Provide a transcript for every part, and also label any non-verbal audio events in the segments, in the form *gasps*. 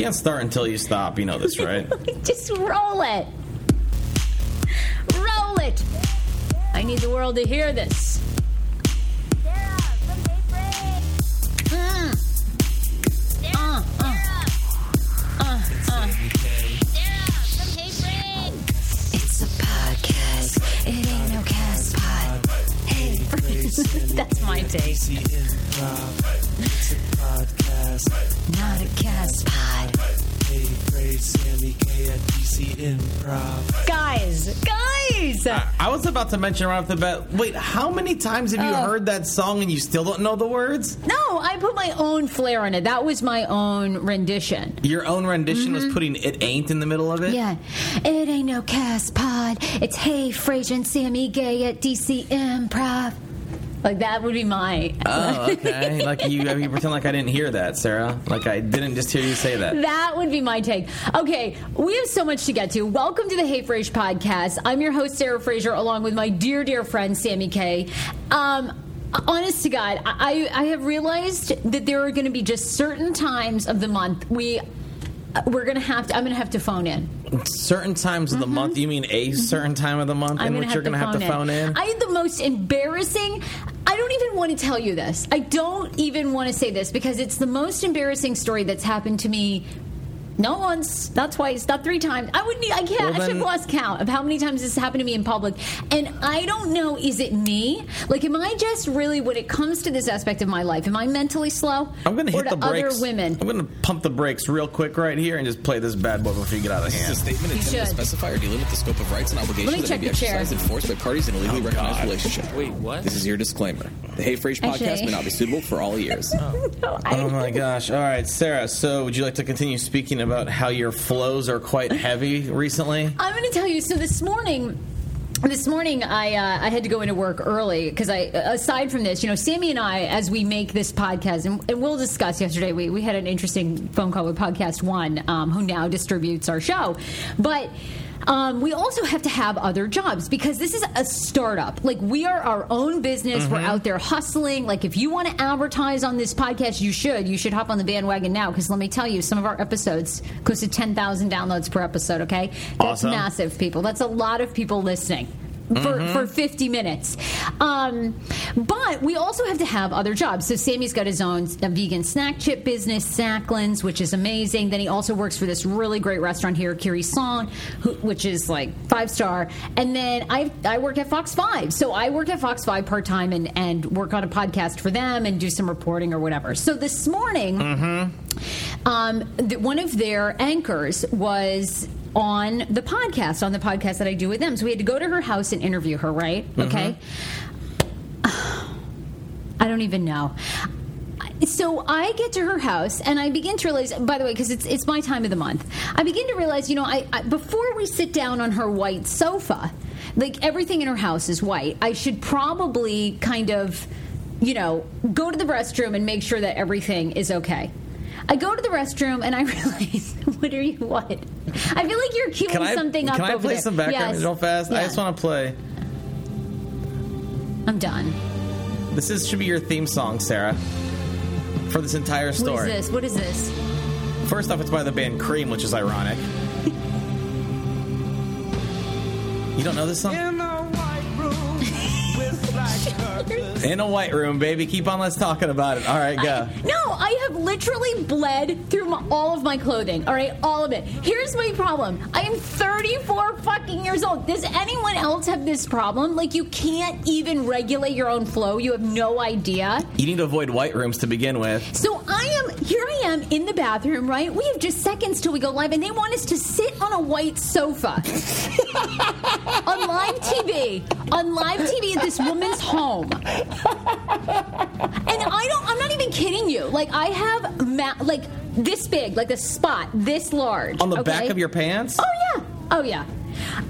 can't start until you stop. You know this, *laughs* right? Just roll it. Roll it. I need the world to hear this. Mm. Uh, uh. Uh, uh. It's a podcast. It ain't no cast pod. Hey, *laughs* That's my take. Podcast. not a cast pod. Hey, Frase Sammy Kay at DC Improv. Guys, guys. I was about to mention right off the bat. Wait, how many times have you Oh. heard that song and you still don't know the words? No, I put my own flair on it. That was my own rendition. Your own rendition was mm-hmm. putting "It Ain't" in the middle of it. Yeah, it ain't no cast pod. It's Hey, Frase and Sammy Kay at DC Improv. Like that would be my. Oh, okay. *laughs* like you, you pretend like I didn't hear that, Sarah. Like I didn't just hear you say that. That would be my take. Okay, we have so much to get to. Welcome to the Hey Frase podcast. I'm your host Sarah Fraser, along with my dear, dear friend Sammy Kay. Um, honest to God, I, I have realized that there are going to be just certain times of the month we we're going to have to. I'm to have to phone in. Certain times of the month. You mean a certain time of the month Mm-hmm. I'm in which you're to have to phone in? I had the most embarrassing. I don't even want to tell you this. I don't even want to say this because it's the most embarrassing story that's happened to me. Not once, not twice, not three times. I wouldn't. I can't. Well, I should have lost count of how many times this happened to me in public. And I don't know. Is it me? Like, am I just really when it comes to this aspect of my life? Am I mentally slow? I'm going to hit the brakes. Other women. I'm going to pump the brakes real quick right here and just play this bad boy before you get out of hand. This is a statement intended to specify or delimit the scope of rights and obligations Let me that may be the chair. exercised and enforced by parties in a legally oh, recognized God. relationship. Wait, what? This is your disclaimer. The Hey Frase podcast Actually- may not be suitable for all ears. *laughs* *laughs* No, Oh my gosh! All right, Sarah. So, would you like to continue speaking about how your flows are quite heavy recently? I'm going to tell you. So this morning. This morning, I uh, I had to go into work early because I, aside from this, you know, Sammy and I, as we make this podcast, and, and we'll discuss. Yesterday, we, we had an interesting phone call with Podcast One, um, who now distributes our show, but. Um, we also have to have other jobs because this is a startup. Like we are our own business. We're out there hustling. Like if you want to advertise on this podcast, you should. You should hop on the bandwagon now because let me tell you, some of our episodes close to ten thousand downloads per episode. Okay, that's Awesome. massive, people. That's a lot of people listening. For, for 50 minutes. Um, but we also have to have other jobs. So Sammy's got his own vegan snack chip business, Sacklands, which is amazing. Then he also works for this really great restaurant here, Kyirisan, who, which is like five star. And then I I work at Fox 5. So I work at Fox 5 part time and, and work on a podcast for them and do some reporting or whatever. So this morning, um, th- one of their anchors was on the podcast, on the podcast that I do with them. So we had to go to her house and interview her, right? Mm-hmm. Okay. *sighs* I don't even know. So I get to her house and I begin to realize. By the way, because it's it's my time of the month, I begin to realize. You know, I, I before we sit down on her white sofa, like everything in her house is white. I should probably kind of, you know, go to the restroom and make sure that everything is okay. I go to the restroom and I *laughs* realize, what are you? What? I feel like you're queuing Can I something up can I over play there. some background Yes. real fast? I just want to play. I'm done. This is should be your theme song, Sarah, for this entire story. is this? What is this? First off, it's by the band Cream, which is ironic. *laughs* You don't know this song? *laughs* In a white room with black curtains. In a white room, baby. Keep on. Let's talking about it. All right, go. No, I have literally bled through my, all of my clothing. All right, all of it. Here's my problem. I am 34 fucking years old. Does anyone else have this problem? Like, you can't even regulate your own flow. You have no idea. You need to avoid white rooms to begin with. So I am here. I am in the bathroom. Right. We have just seconds till we go live, and they want us to sit on a white sofa *laughs* on live TV. On live TV at this woman's home. *laughs* And I don't. I'm not even kidding you. Like I have ma- like this big, like a spot this large On the back of your pants? Oh yeah. Oh yeah.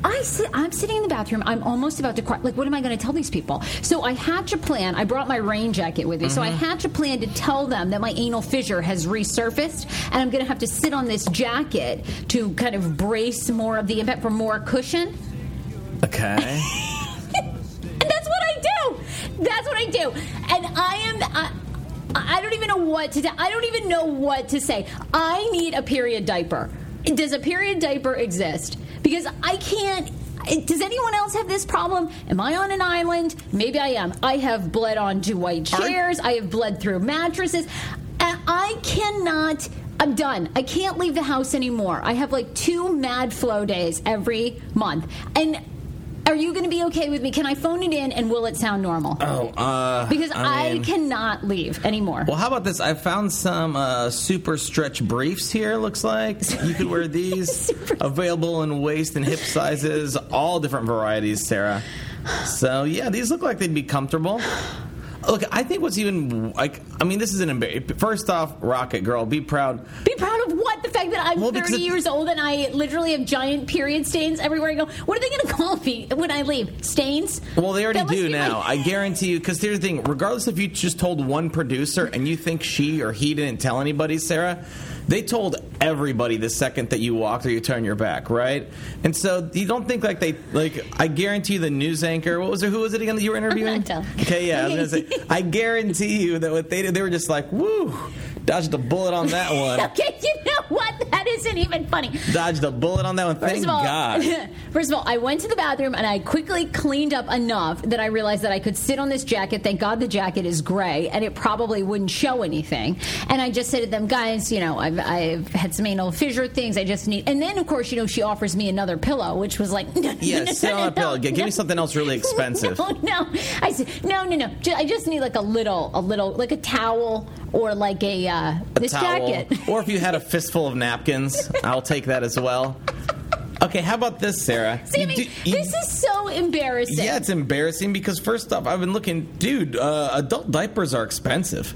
I sit, I'm sitting in the bathroom. I'm almost about to cry. Like, what am I going to tell these people? So I had to plan. I brought my rain jacket with me. So I mm-hmm. had to plan to tell them that my anal fissure has resurfaced, and I'm going to have to sit on this jacket to kind of brace more of the impact for more cushion. Okay. *laughs* That's what I do. That's what I do. And I am. I, I don't even know what to. I don't even know what to say. I need a period diaper. Does a period diaper exist? Because I can't. Does anyone else have this problem? Am I on an island? Maybe I am. I have bled onto white chairs. I have bled through mattresses. And I cannot. I'm done. I can't leave the house anymore. I have like two mad flow days every month. And are you going to be okay with me? Can I phone it in and will it sound normal? Oh, uh, Because I, mean- cannot leave anymore. Well, how about this? I found some uh, super stretch briefs here. Looks like you could wear *laughs* these. Available in waist and hip sizes, all different varieties, Sarah. So yeah, these look like they'd be comfortable. Look, I think what's even like, I mean, this is an embarrassment. First off, Rocket Girl, be proud. Be proud of what? The fact that I'm Well, 30 it- years old and I literally have giant period stains everywhere I go. What are they going to call me when I leave? Stains? Well, they already do now. like- I guarantee you. Because here's the thing: regardless if you just told one producer and you think she or he didn't tell anybody, Sarah, they told everybody the second that you walked or you turn your back, right? And so you don't think like they like. I guarantee you, the news anchor. What was it? Who was it again that you were interviewing? Okay, yeah, I was gonna say. *laughs* I guarantee you that what they did, they were just like, "Woo, dodged a bullet on that *laughs* one." Okay, you know what? That isn't even funny. Dodged a bullet on that one. Thank First of all, God. *laughs* first of all, I went to the bathroom and I quickly cleaned up enough that I realized that I could sit on this jacket. Thank God the jacket is gray and it probably wouldn't show anything. And I just said to them, guys, you know, I've, I've had some anal fissure things. I just need. And then, of course, you know, she offers me another pillow, which was like, *laughs* no, Yeah, no, sit no, on a pillow. Give me something else really expensive. No, no. I said, no, no, no. I just need like a little, a little, like a towel or like a, uh, a this towel, jacket. or if you had a fistful of napkins, I'll take that as well. Okay, how about this, Sarah? Sammy, do- you- this is so embarrassing. yeah, it's embarrassing because first off, I've been looking, dude. Uh, adult diapers are expensive.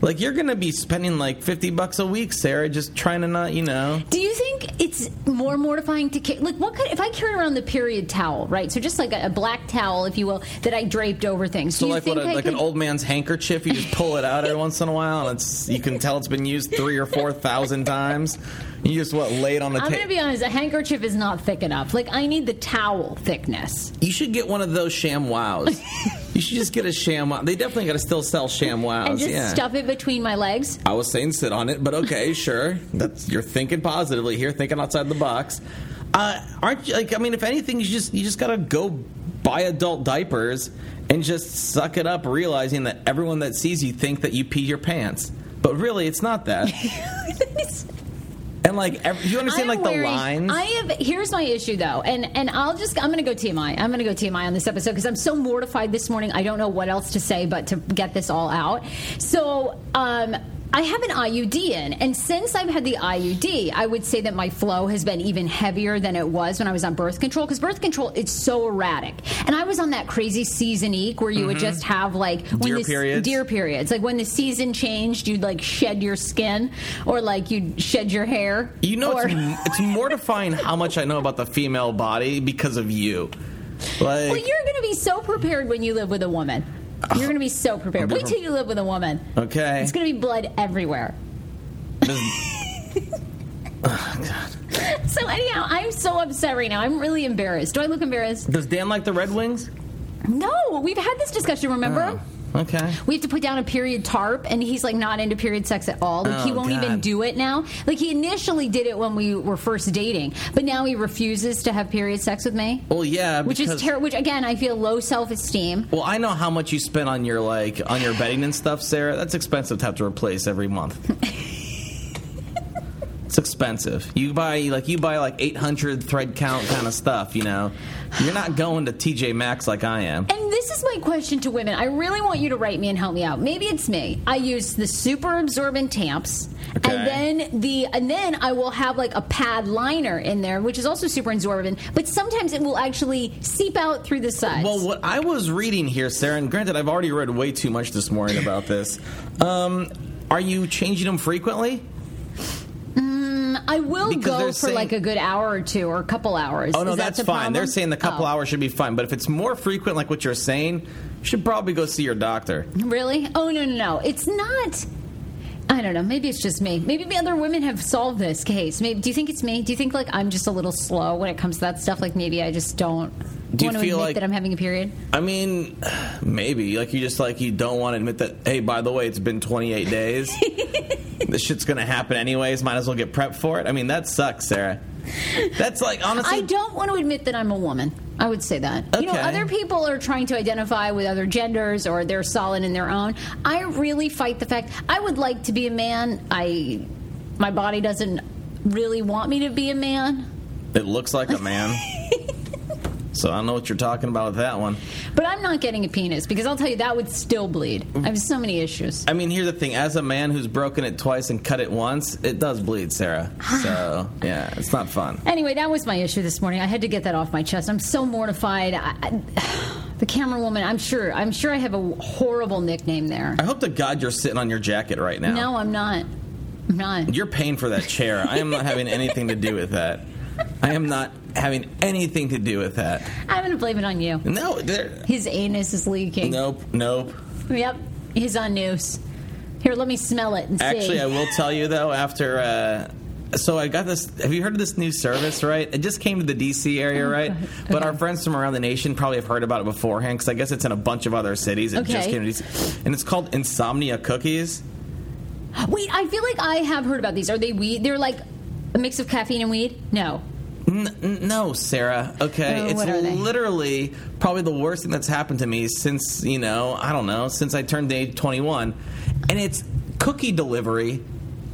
Like you're gonna be spending like fifty bucks a week, Sarah, just trying to not, you know. Do you think it's more mortifying to carry? Like, what could if I carried around the period towel, right? So just like a, a black towel, if you will, that I draped over things. So do you like think what, a, like could, an old man's handkerchief, you just pull it out every *laughs* once in a while, and it's you can tell it's been used three or four thousand times. You just what lay it on the I'm gonna be honest. A handkerchief is not thick enough. Like, I need the towel thickness. You should get one of those ShamWows. *laughs* you should just get a ShamWow. They definitely got to still sell ShamWows. And just yeah. stuff it between my legs. I was saying sit on it, but okay, *laughs* sure. That's you're thinking positively here, thinking outside the box. Uh, aren't you like? I mean, if anything, you just you just gotta go buy adult diapers and just suck it up, realizing that everyone that sees you think that you pee your pants, but really it's not that. *laughs* and like, ev you understand I'm like the lines. I have. Here's my issue though, and and I'll just. I'm going to go TMI. I'm going to go TMI on this episode because I'm so mortified this morning. I don't know what else to say but to get this all out. So. um I have an IUD in, and since I've had the IUD, I would say that my flow has been even heavier than it was when I was on birth control. Because birth control, it's so erratic, and I was on that crazy Seasonique where you would just have like when Mm-hmm. Deer the periods. deer periods, like when the season changed, you'd like shed your skin, or like you'd shed your hair. You know, or, it's, it's mortifying how much I know about the female body because of you. *laughs* Like, Well, you're going to be so prepared when you live with a woman. You're going to be so prepared. Wait till you live with a woman. okay. It's going to be blood everywhere. God. *laughs* So anyhow, I'm so upset right now. I'm really embarrassed. Do I look embarrassed? Does Dan like the Red Wings? No, we've had this discussion. Remember? Oh, okay. We have to put down a period tarp, and he's like not into period sex at all. Like he Oh, won't even do it now. Like he initially did it when we were first dating, but now he refuses to have period sex with me. Well, yeah, Which is terrible. Which again, I feel low self esteem. Well, I know how much you spend on your like on your bedding and stuff, Sarah. That's expensive to have to replace every month. *laughs* it's expensive. You buy like you buy like 800 thread count kind of stuff, you know. You're not going to TJ Maxx like I am. And this is my question to women. I really want you to write me and help me out. Maybe it's me. I use the super absorbent tamps, Okay. and then the and then I will have like a pad liner in there, which is also super absorbent. But sometimes it will actually seep out through the sides. Well, what I was reading here, Sarah, and granted, I've already read way too much this morning about this. Um, are you changing them frequently? I will go for saying- like a good hour or two or a couple hours. Oh no, Is that that's the fine. They're saying the couple Oh. hours should be fine, but if it's more frequent, like what you're saying, you should probably go see your doctor. Really? Oh no, no, no! It's not. I don't know. Maybe it's just me. Maybe the other women have solved this case. Maybe. Do you think it's me? Do you think like I'm just a little slow when it comes to that stuff? Like maybe I just don't. Do you want to feel admit like- that I'm having a period? I mean, *sighs* maybe like you just like you don't want to admit that. Hey, by the way, it's been 28 days. *laughs* this shit's gonna happen anyways. Might as well get prepped for it. I mean, that sucks, Sarah. That's like honestly. I don't want to admit that I'm a woman. I would say that. Okay. You know, other people are trying to identify with other genders or they're solid in their own. I really fight the fact I would like to be a man. I my body doesn't really want me to be a man. It looks like a man. *laughs* so I don't know what you're talking about with that one. But I'm not getting a penis because I'll tell you that would still bleed. Mm. I have so many issues. I mean, here's the thing: as a man who's broken it twice and cut it once, it does bleed, Sarah. *sighs* So yeah, it's not fun. Anyway, that was my issue this morning. I had to get that off my chest. I'm so mortified. I, I, *sighs* the camera woman, I'm sure, I'm sure I have a horrible nickname there. I hope to God you're sitting on your jacket right now. No, I'm not. I'm not. You're paying for that chair. I am not having anything to do with that. I am not having anything to do with that. I'm going to blame it on you. No. His anus is leaking. Nope, nope. Yep, he's on noose. Here, let me smell it and see. Actually, I will tell you though. After, uh, so I got this. Have you heard of this new service? Right, it just came to the DC area, right? But our friends from around the nation probably have heard about it beforehand because I guess it's in a bunch of other cities. It just Okay. came to DC, and it's called Insomnia Cookies. *gasps* Wait, I feel like I have heard about these. Are they weed? They're like a mix of caffeine and weed? No. N- no, Sarah. Okay, Oh, it's literally probably the worst thing that's happened to me since you know I don't know since I turned age twenty one, and it's cookie delivery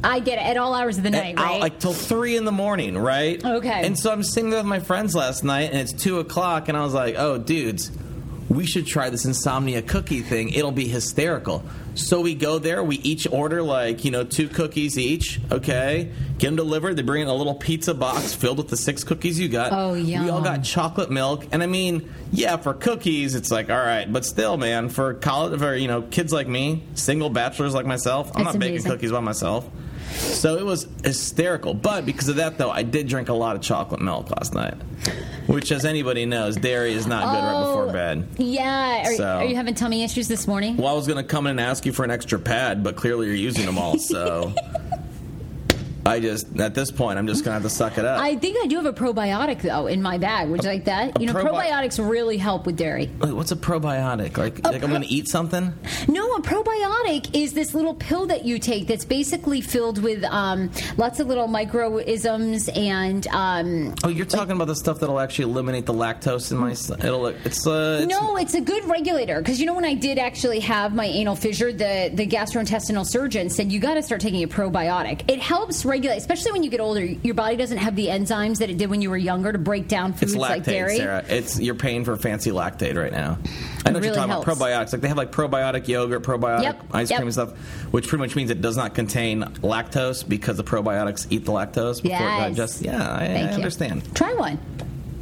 I get it at all hours of the night, right? like till three in the morning, right? Okay. And so I'm sitting there with my friends last night, and it's two o'clock, and I was like, "Oh, dudes, we should try this insomnia cookie thing. It'll be hysterical." So we go there. We each order like you know two cookies each. Okay, get them delivered. They bring in a little pizza box filled with the six cookies you got. Oh, yeah. We all got chocolate milk, and I mean, yeah, for cookies, it's like all right, but still, man, for college, for you know, kids like me, single bachelors like myself, I'm That's not baking cookies by myself. So it was hysterical. But because of that, though, I did drink a lot of chocolate milk last night, which, as anybody knows, dairy is not good right before Oh, bed. Yeah. Are, So- are you having tummy issues this morning? Well, I was going to come in and ask you for an extra pad, but clearly you're using them all. So *laughs* I just, at this point, I'm just going to have to suck it up. I think I do have a probiotic though in my bag. Would you like that? You know, probi- probiotics really help with dairy. Wait, What's a probiotic? Like, like I'm going to eat something? No, a probiotic is this little pill that you take that's basically filled with um, lots of little microisms and um, Oh, you're talking about the stuff that'll actually eliminate the lactose in my. It'll. It's. Uh, it's no, it's a good regulator because you know when I did actually have my anal fissure, the the gastrointestinal surgeon said you got to start taking a probiotic. It helps regulate, especially when you get older. Your body doesn't have the enzymes that it did when you were younger to break down foods It's lactate, like dairy. Sarah. It's you're paying for fancy lactate right now. I know what It you're talking helps. about probiotics. Like they have like probiotic yogurt, probiotic Yep, ice yep. cream and stuff, which pretty much means it does not contain lactose because the probiotics eat the lactose before Yes. it digests. Yeah, I, I understand. Try one.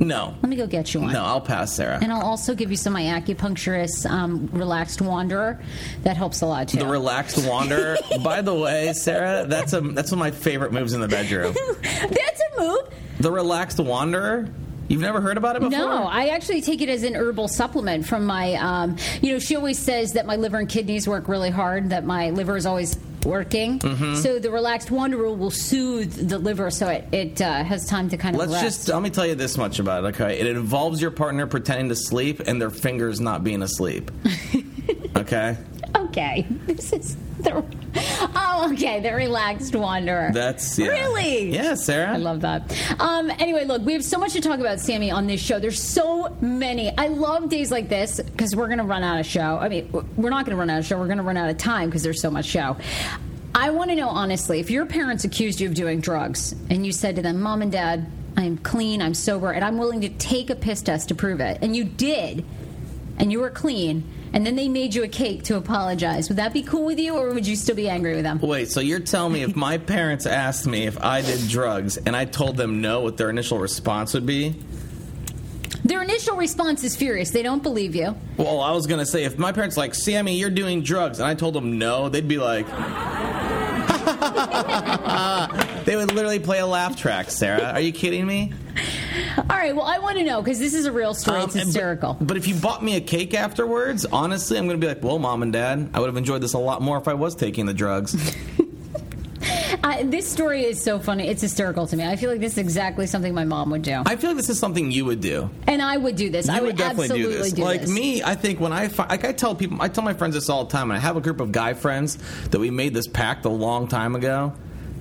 No, Let me go get you one. no, I'll pass, Sarah. And I'll also give you some of my acupuncturist um, relaxed wanderer. That helps a lot too. the relaxed wanderer. *laughs* By the way, Sarah, that's a that's one of my favorite moves in the bedroom. *laughs* That's a move. The relaxed wanderer. You've never heard about it before? No, I actually take it as an herbal supplement from my. Um, you know, she always says that my liver and kidneys work really hard. That my liver is always working. Mm-hmm. So the relaxed wanderer will soothe the liver, so it, it uh, has time to kind of Let's rest. just let me tell you this much about it, okay? It involves your partner pretending to sleep and their fingers not being asleep. *laughs* okay? Okay. *laughs* This is the. Oh, okay. The relaxed wanderer. That's yeah. Really? Yeah, Sarah. I love that. Um, anyway, look, we have so much to talk about, Sammy, on this show. There's so many. I love days like this because we're going to run out of show. I mean, we're not going to run out of show. We're going to run out of time because there's so much show. I want to know honestly, if your parents accused you of doing drugs and you said to them, "Mom and Dad, I'm clean, I'm sober, and I'm willing to take a piss test to prove it," and you did, and you were clean. And then they made you a cake to apologize. Would that be cool with you, or would you still be angry with them? Wait, so you're telling me if *laughs* my parents asked me if I did drugs and I told them no, what their initial response would be? Their initial response is furious. They don't believe you. Well, I was gonna say if my parents like Sammy, you're doing drugs, and I told them no, they'd be like, *laughs* *laughs* they would literally play a laugh track. Sarah, are you kidding me? All right. Well, I want to know because this is a real story. it's Um, and- hysterical. But, but if you bought me a cake afterwards, honestly, I'm going to be like, well, mom and dad, I would have enjoyed this a lot more if I was taking the drugs. *laughs* I, this story is so funny. It's hysterical to me. I feel like this is exactly something my mom would do, I feel like this is something you would do. and I would do this. You I would, definitely absolutely do this. do like this. me, I think when I fi- like I tell people, I tell my friends this all the time. And I have a group of guy friends that we made this pact a long time ago.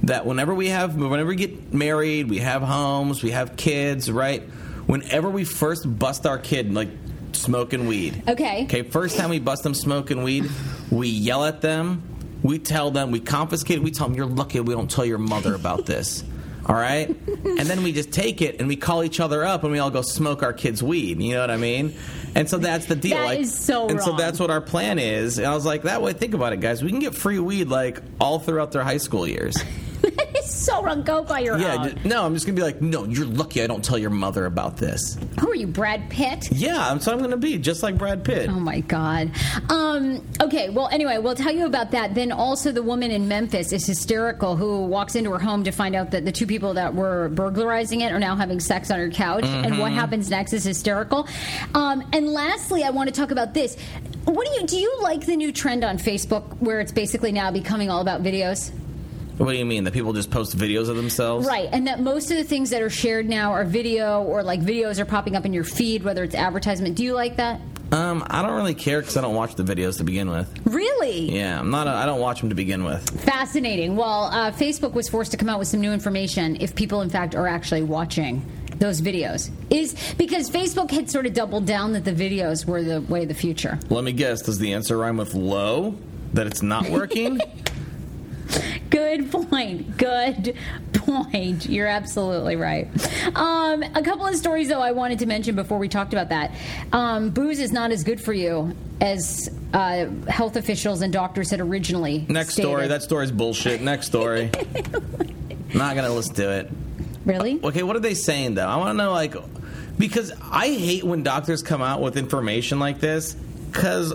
That whenever we have, whenever we get married, we have homes, we have kids, right? Whenever we first bust our kid, like smoking weed. Okay. Okay. First time we bust them smoking weed, we yell at them. We tell them, we confiscate. We tell them, "You're lucky we don't tell your mother about this." All right, and then we just take it and we call each other up and we all go smoke our kids' weed. You know what I mean? And so that's the deal. That like, is so And so that's what our plan is. And I was like, that way, think about it, guys. We can get free weed like all throughout their high school years. So wrong. Go by your Yeah. own. no, I'm just gonna be like, no, you're lucky I don't tell your mother about this. Who are you, Brad Pitt? Yeah, what I'm gonna be, just like Brad Pitt. Oh my God. Um, okay, well, anyway, we'll tell you about that. Then also, the woman in Memphis is hysterical who walks into her home to find out that the two people that were burglarizing it are now having sex on her couch. And what happens next is hysterical. Um, and lastly, I want to talk about this. What do you do? You like the new trend on Facebook where it's basically now becoming all about videos? What do you mean? That people just post videos of themselves? Right, and that most of the things that are shared now are video or like videos are popping up in your feed, whether it's advertisement. Do you like that? Um, I don't really care because I don't watch the videos to begin with. Really? Yeah, I'm not. A, I don't watch them to begin with. Fascinating. Well, uh, Facebook was forced to come out with some new information if people, in fact, are actually watching those videos. Is because Facebook had sort of doubled down that the videos were the way of the future. Let me guess. Does the answer rhyme with low? That it's not working? *laughs* Good point. Good point. You're absolutely right. Um, a couple of stories, though, I wanted to mention before we talked about that. Um, booze is not as good for you as uh, health officials and doctors had originally. Next stated. story. That story's bullshit. Next story. *laughs* not gonna listen to it. really. Okay, what are they saying though? I want to know like because I hate when doctors come out with information like this because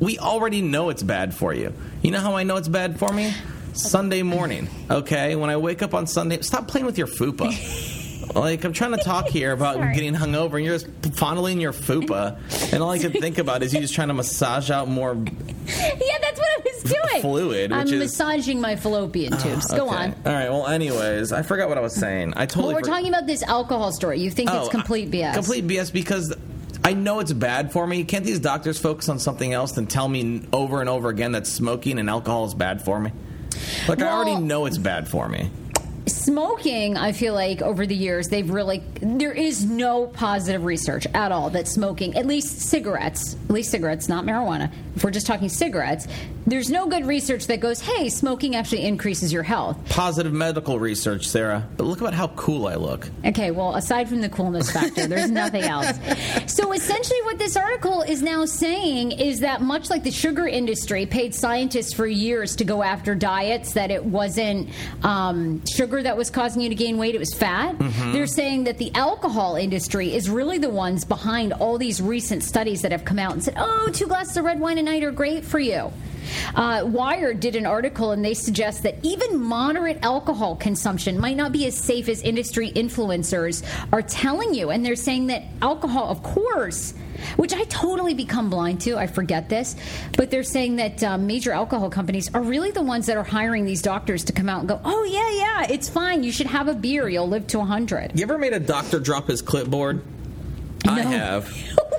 we already know it's bad for you. You know how I know it's bad for me? Sunday morning. Okay, when I wake up on Sunday, stop playing with your fupa. *laughs* Like I'm trying to talk here about Sorry. getting hungover, and you're just fondling your fupa, and all I can think about is you just trying to massage out more. Yeah, that's what I was doing. Fluid, I'm which is- massaging my fallopian tubes. Go Okay. on. All right. Well, anyways, I forgot what I was saying. I totally. Well, we're for- talking about this alcohol story. You think it's Oh, complete BS? Complete BS because I know it's bad for me. Can't these doctors focus on something else than tell me over and over again that smoking and alcohol is bad for me? Like I already know it's bad for me. Smoking, I feel like over the years they've really there is no positive research at all that smoking, at least cigarettes, at least cigarettes, not marijuana. If we're just talking cigarettes, there's no good research that goes, "Hey, smoking actually increases your health." Positive medical research, Sarah. But look about how cool I look. Okay, well, aside from the coolness factor, there's nothing else. So essentially, what this article is now saying is that much like the sugar industry paid scientists for years to go after diets that it wasn't um, sugar that was causing you to gain weight, it was fat. They're saying that the alcohol industry is really the ones behind all these recent studies that have come out and said, oh, two glasses of red wine a night are great for you. Uh, Wired did an article and they suggest that even moderate alcohol consumption might not be as safe as industry influencers are telling you. And they're saying that alcohol, of course, which I totally become blind to, I forget this, but they're saying that um, major alcohol companies are really the ones that are hiring these doctors to come out and go, oh, yeah, yeah, it's fine. You should have a beer. You'll live to 100. You ever made a doctor drop his clipboard? I have. *laughs*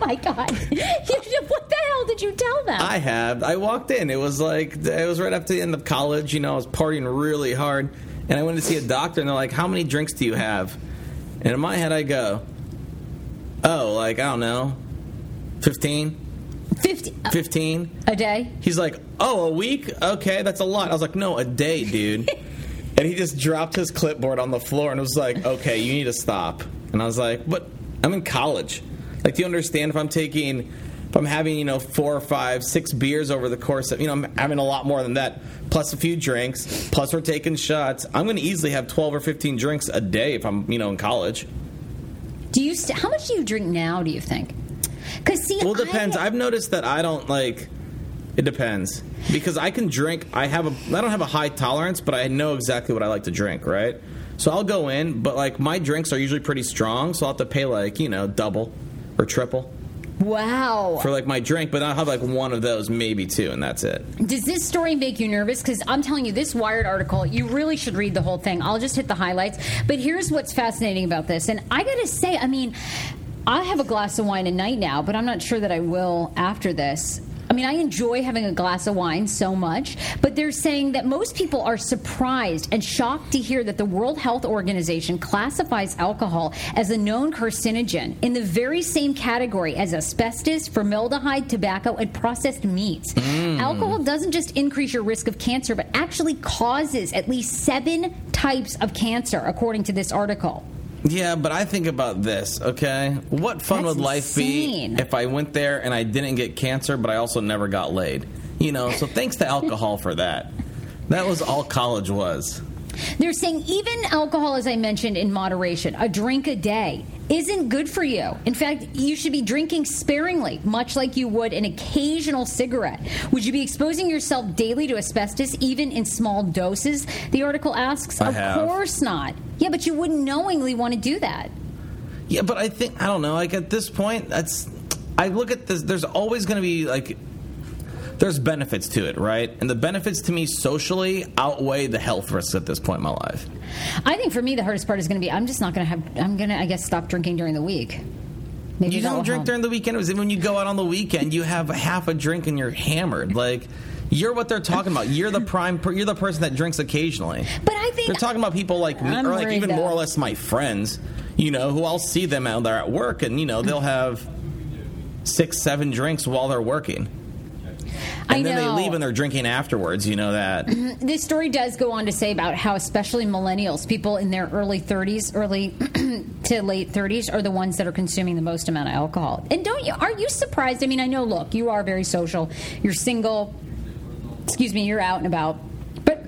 my God. *laughs* You- what the hell did you tell them? I have. I walked in. It was like it was right after the end of college. You know, I was partying really hard, and I went to see a doctor, and they're like, "How many drinks do you have?" And in my head, I go, "Oh, like I don't know, 15? 50 uh, 15? a day? He's like, "Oh, a week? Okay, that's a lot." I was like, "No, a day, dude." *laughs* and he just dropped his clipboard on the floor and was like, "Okay, you need to stop." And I was like, "But I'm in college. Like, do you understand if I'm taking if I'm having, you know, four or five, six beers over the course of, you know, I'm having a lot more than that, plus a few drinks, plus we're taking shots. I'm going to easily have 12 or 15 drinks a day if I'm, you know, in college. Do you? St- how much do you drink now? Do you think? Because see, Well, it depends. I, I've noticed that I don't like. It depends because I can drink. I have a. I don't have a high tolerance, but I know exactly what I like to drink. Right. So I'll go in, but like my drinks are usually pretty strong, so I'll have to pay like you know double or triple. Wow. for like my drink, but I'll have like one of those, maybe two, and that's it. Does this story make you nervous? Because I'm telling you, this Wired article, you really should read the whole thing. I'll just hit the highlights. But here's what's fascinating about this. And I got to say, I mean, I have a glass of wine a night now, but I'm not sure that I will after this. I mean, I enjoy having a glass of wine so much, but they're saying that most people are surprised and shocked to hear that the World Health Organization classifies alcohol as a known carcinogen in the very same category as asbestos, formaldehyde, tobacco, and processed meats. Mm. Alcohol doesn't just increase your risk of cancer, but actually causes at least seven types of cancer, according to this article. Yeah, but I think about this, okay? What fun That's would life insane. be if I went there and I didn't get cancer, but I also never got laid? You know, so thanks to alcohol for that. That was all college was. They're saying even alcohol, as I mentioned, in moderation, a drink a day, isn't good for you. In fact, you should be drinking sparingly, much like you would an occasional cigarette. Would you be exposing yourself daily to asbestos, even in small doses? The article asks. I of have. course not. Yeah, but you wouldn't knowingly want to do that. Yeah, but I think I don't know. Like at this point, that's I look at this. There's always going to be like there's benefits to it, right? And the benefits to me socially outweigh the health risks at this point in my life. I think for me, the hardest part is going to be I'm just not going to have, I'm going to, I guess, stop drinking during the week. Maybe You don't drink help. during the weekend. It was when you go out on the weekend, you have half a drink and you're hammered. Like you're what they're talking about. You're the prime. Per, you're the person that drinks occasionally. But I think They're talking about people like me, I'm or like even though. more or less my friends. You know, who I'll see them out there at work, and you know they'll have six, seven drinks while they're working, and then they leave and they're drinking afterwards. You know that. Mm-hmm. this story does go on to say about how especially millennials, people in their early 30s, early *clears throat* to late 30s, are the ones that are consuming the most amount of alcohol. And don't you? Are you surprised? I mean, I know. Look, you are very social. You're single. Excuse me. You're out and about. But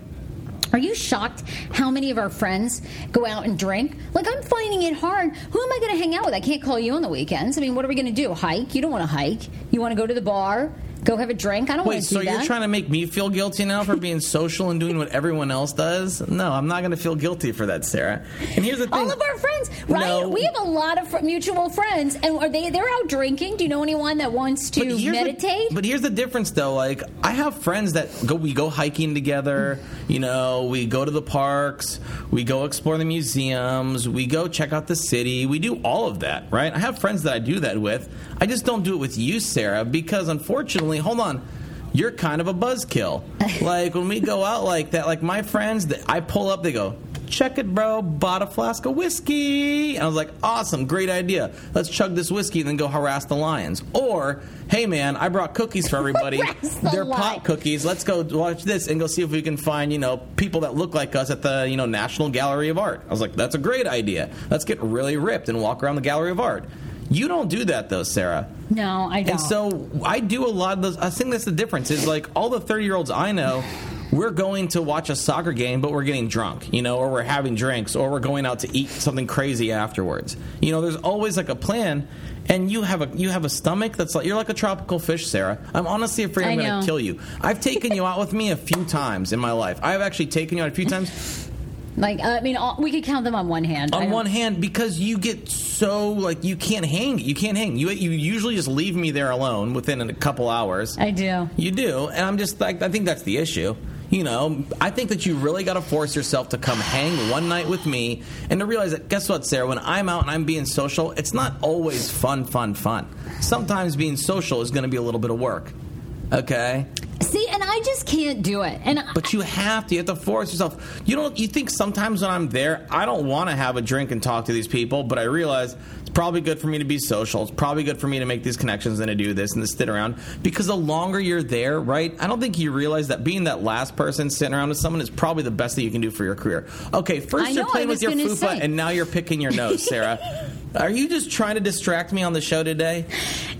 are you shocked how many of our friends go out and drink? Like, I'm finding it hard. Who am I going to hang out with? I can't call you on the weekends. I mean, what are we going to do? Hike? You don't want to hike. You want to go to the bar, go have a drink? I don't want Wait, to do so that. you're trying to make me feel guilty now for being social and doing what everyone else does? No, I'm not going to feel guilty for that, Sarah. And here's the thing. All of our friends, right? No. We have a lot of fr- mutual friends, and are they? They're out drinking. Do you know anyone that wants to the- meditate? but here's the difference, though. Like, I have friends that go. We go hiking together. You know, we go to the parks. We go explore the museums. We go check out the city. We do all of that, right? I have friends that I do that with. I just don't do it with you, Sarah, because unfortunately, hold on. You're kind of a buzzkill. *laughs* like when we go out like that, like my friends that I pull up, they go, check it, bro. Bought a flask of whiskey. And I was like, awesome, great idea. Let's chug this whiskey and then go harass the lions. Or, hey man, I brought cookies for everybody. *laughs* The They're pot cookies. Let's go watch this and go see if we can find, you know, people that look like us at the, you know, National Gallery of Art. I was like, that's a great idea. Let's get really ripped and walk around the Gallery of Art. You don't do that though, Sarah. no, I don't. And so I do a lot of those. I think that's the difference. Is like all the thirty year olds I know, we're going to watch a soccer game, but we're getting drunk, you know, or we're having drinks, or we're going out to eat something crazy afterwards. You know, there's always like a plan. And you have a you have a stomach that's like you're like a tropical fish, Sarah. I'm honestly afraid I'm going to kill you. I've taken you out with me a few times in my life. I've actually taken you out a few *laughs* times like, uh, I mean, all, we could count them on one hand. On one hand because you get so like you can't hang. You can't hang. You you usually just leave me there alone within a couple hours. I do. You do, and I'm just like I think that's the issue. You know, I think that you really got to force yourself to come hang one night with me, and to realize that guess what, Sarah? When I'm out and I'm being social, it's not always fun, fun, fun. Sometimes being social is going to be a little bit of work. Okay, See, and I just can't do it. And but you have to. You have to force yourself. You don't. You think sometimes when I'm there, I don't want to have a drink and talk to these people, but I realize it's probably good for me to be social. It's probably good for me to make these connections and to do this and to sit around. Because the longer you're there, right? I don't think you realize that being that last person sitting around with someone is probably the best thing you can do for your career. Okay, first you're playing with your fupa, say. and now you're picking your nose, Sarah. *laughs* Are you just trying to distract me on the show today?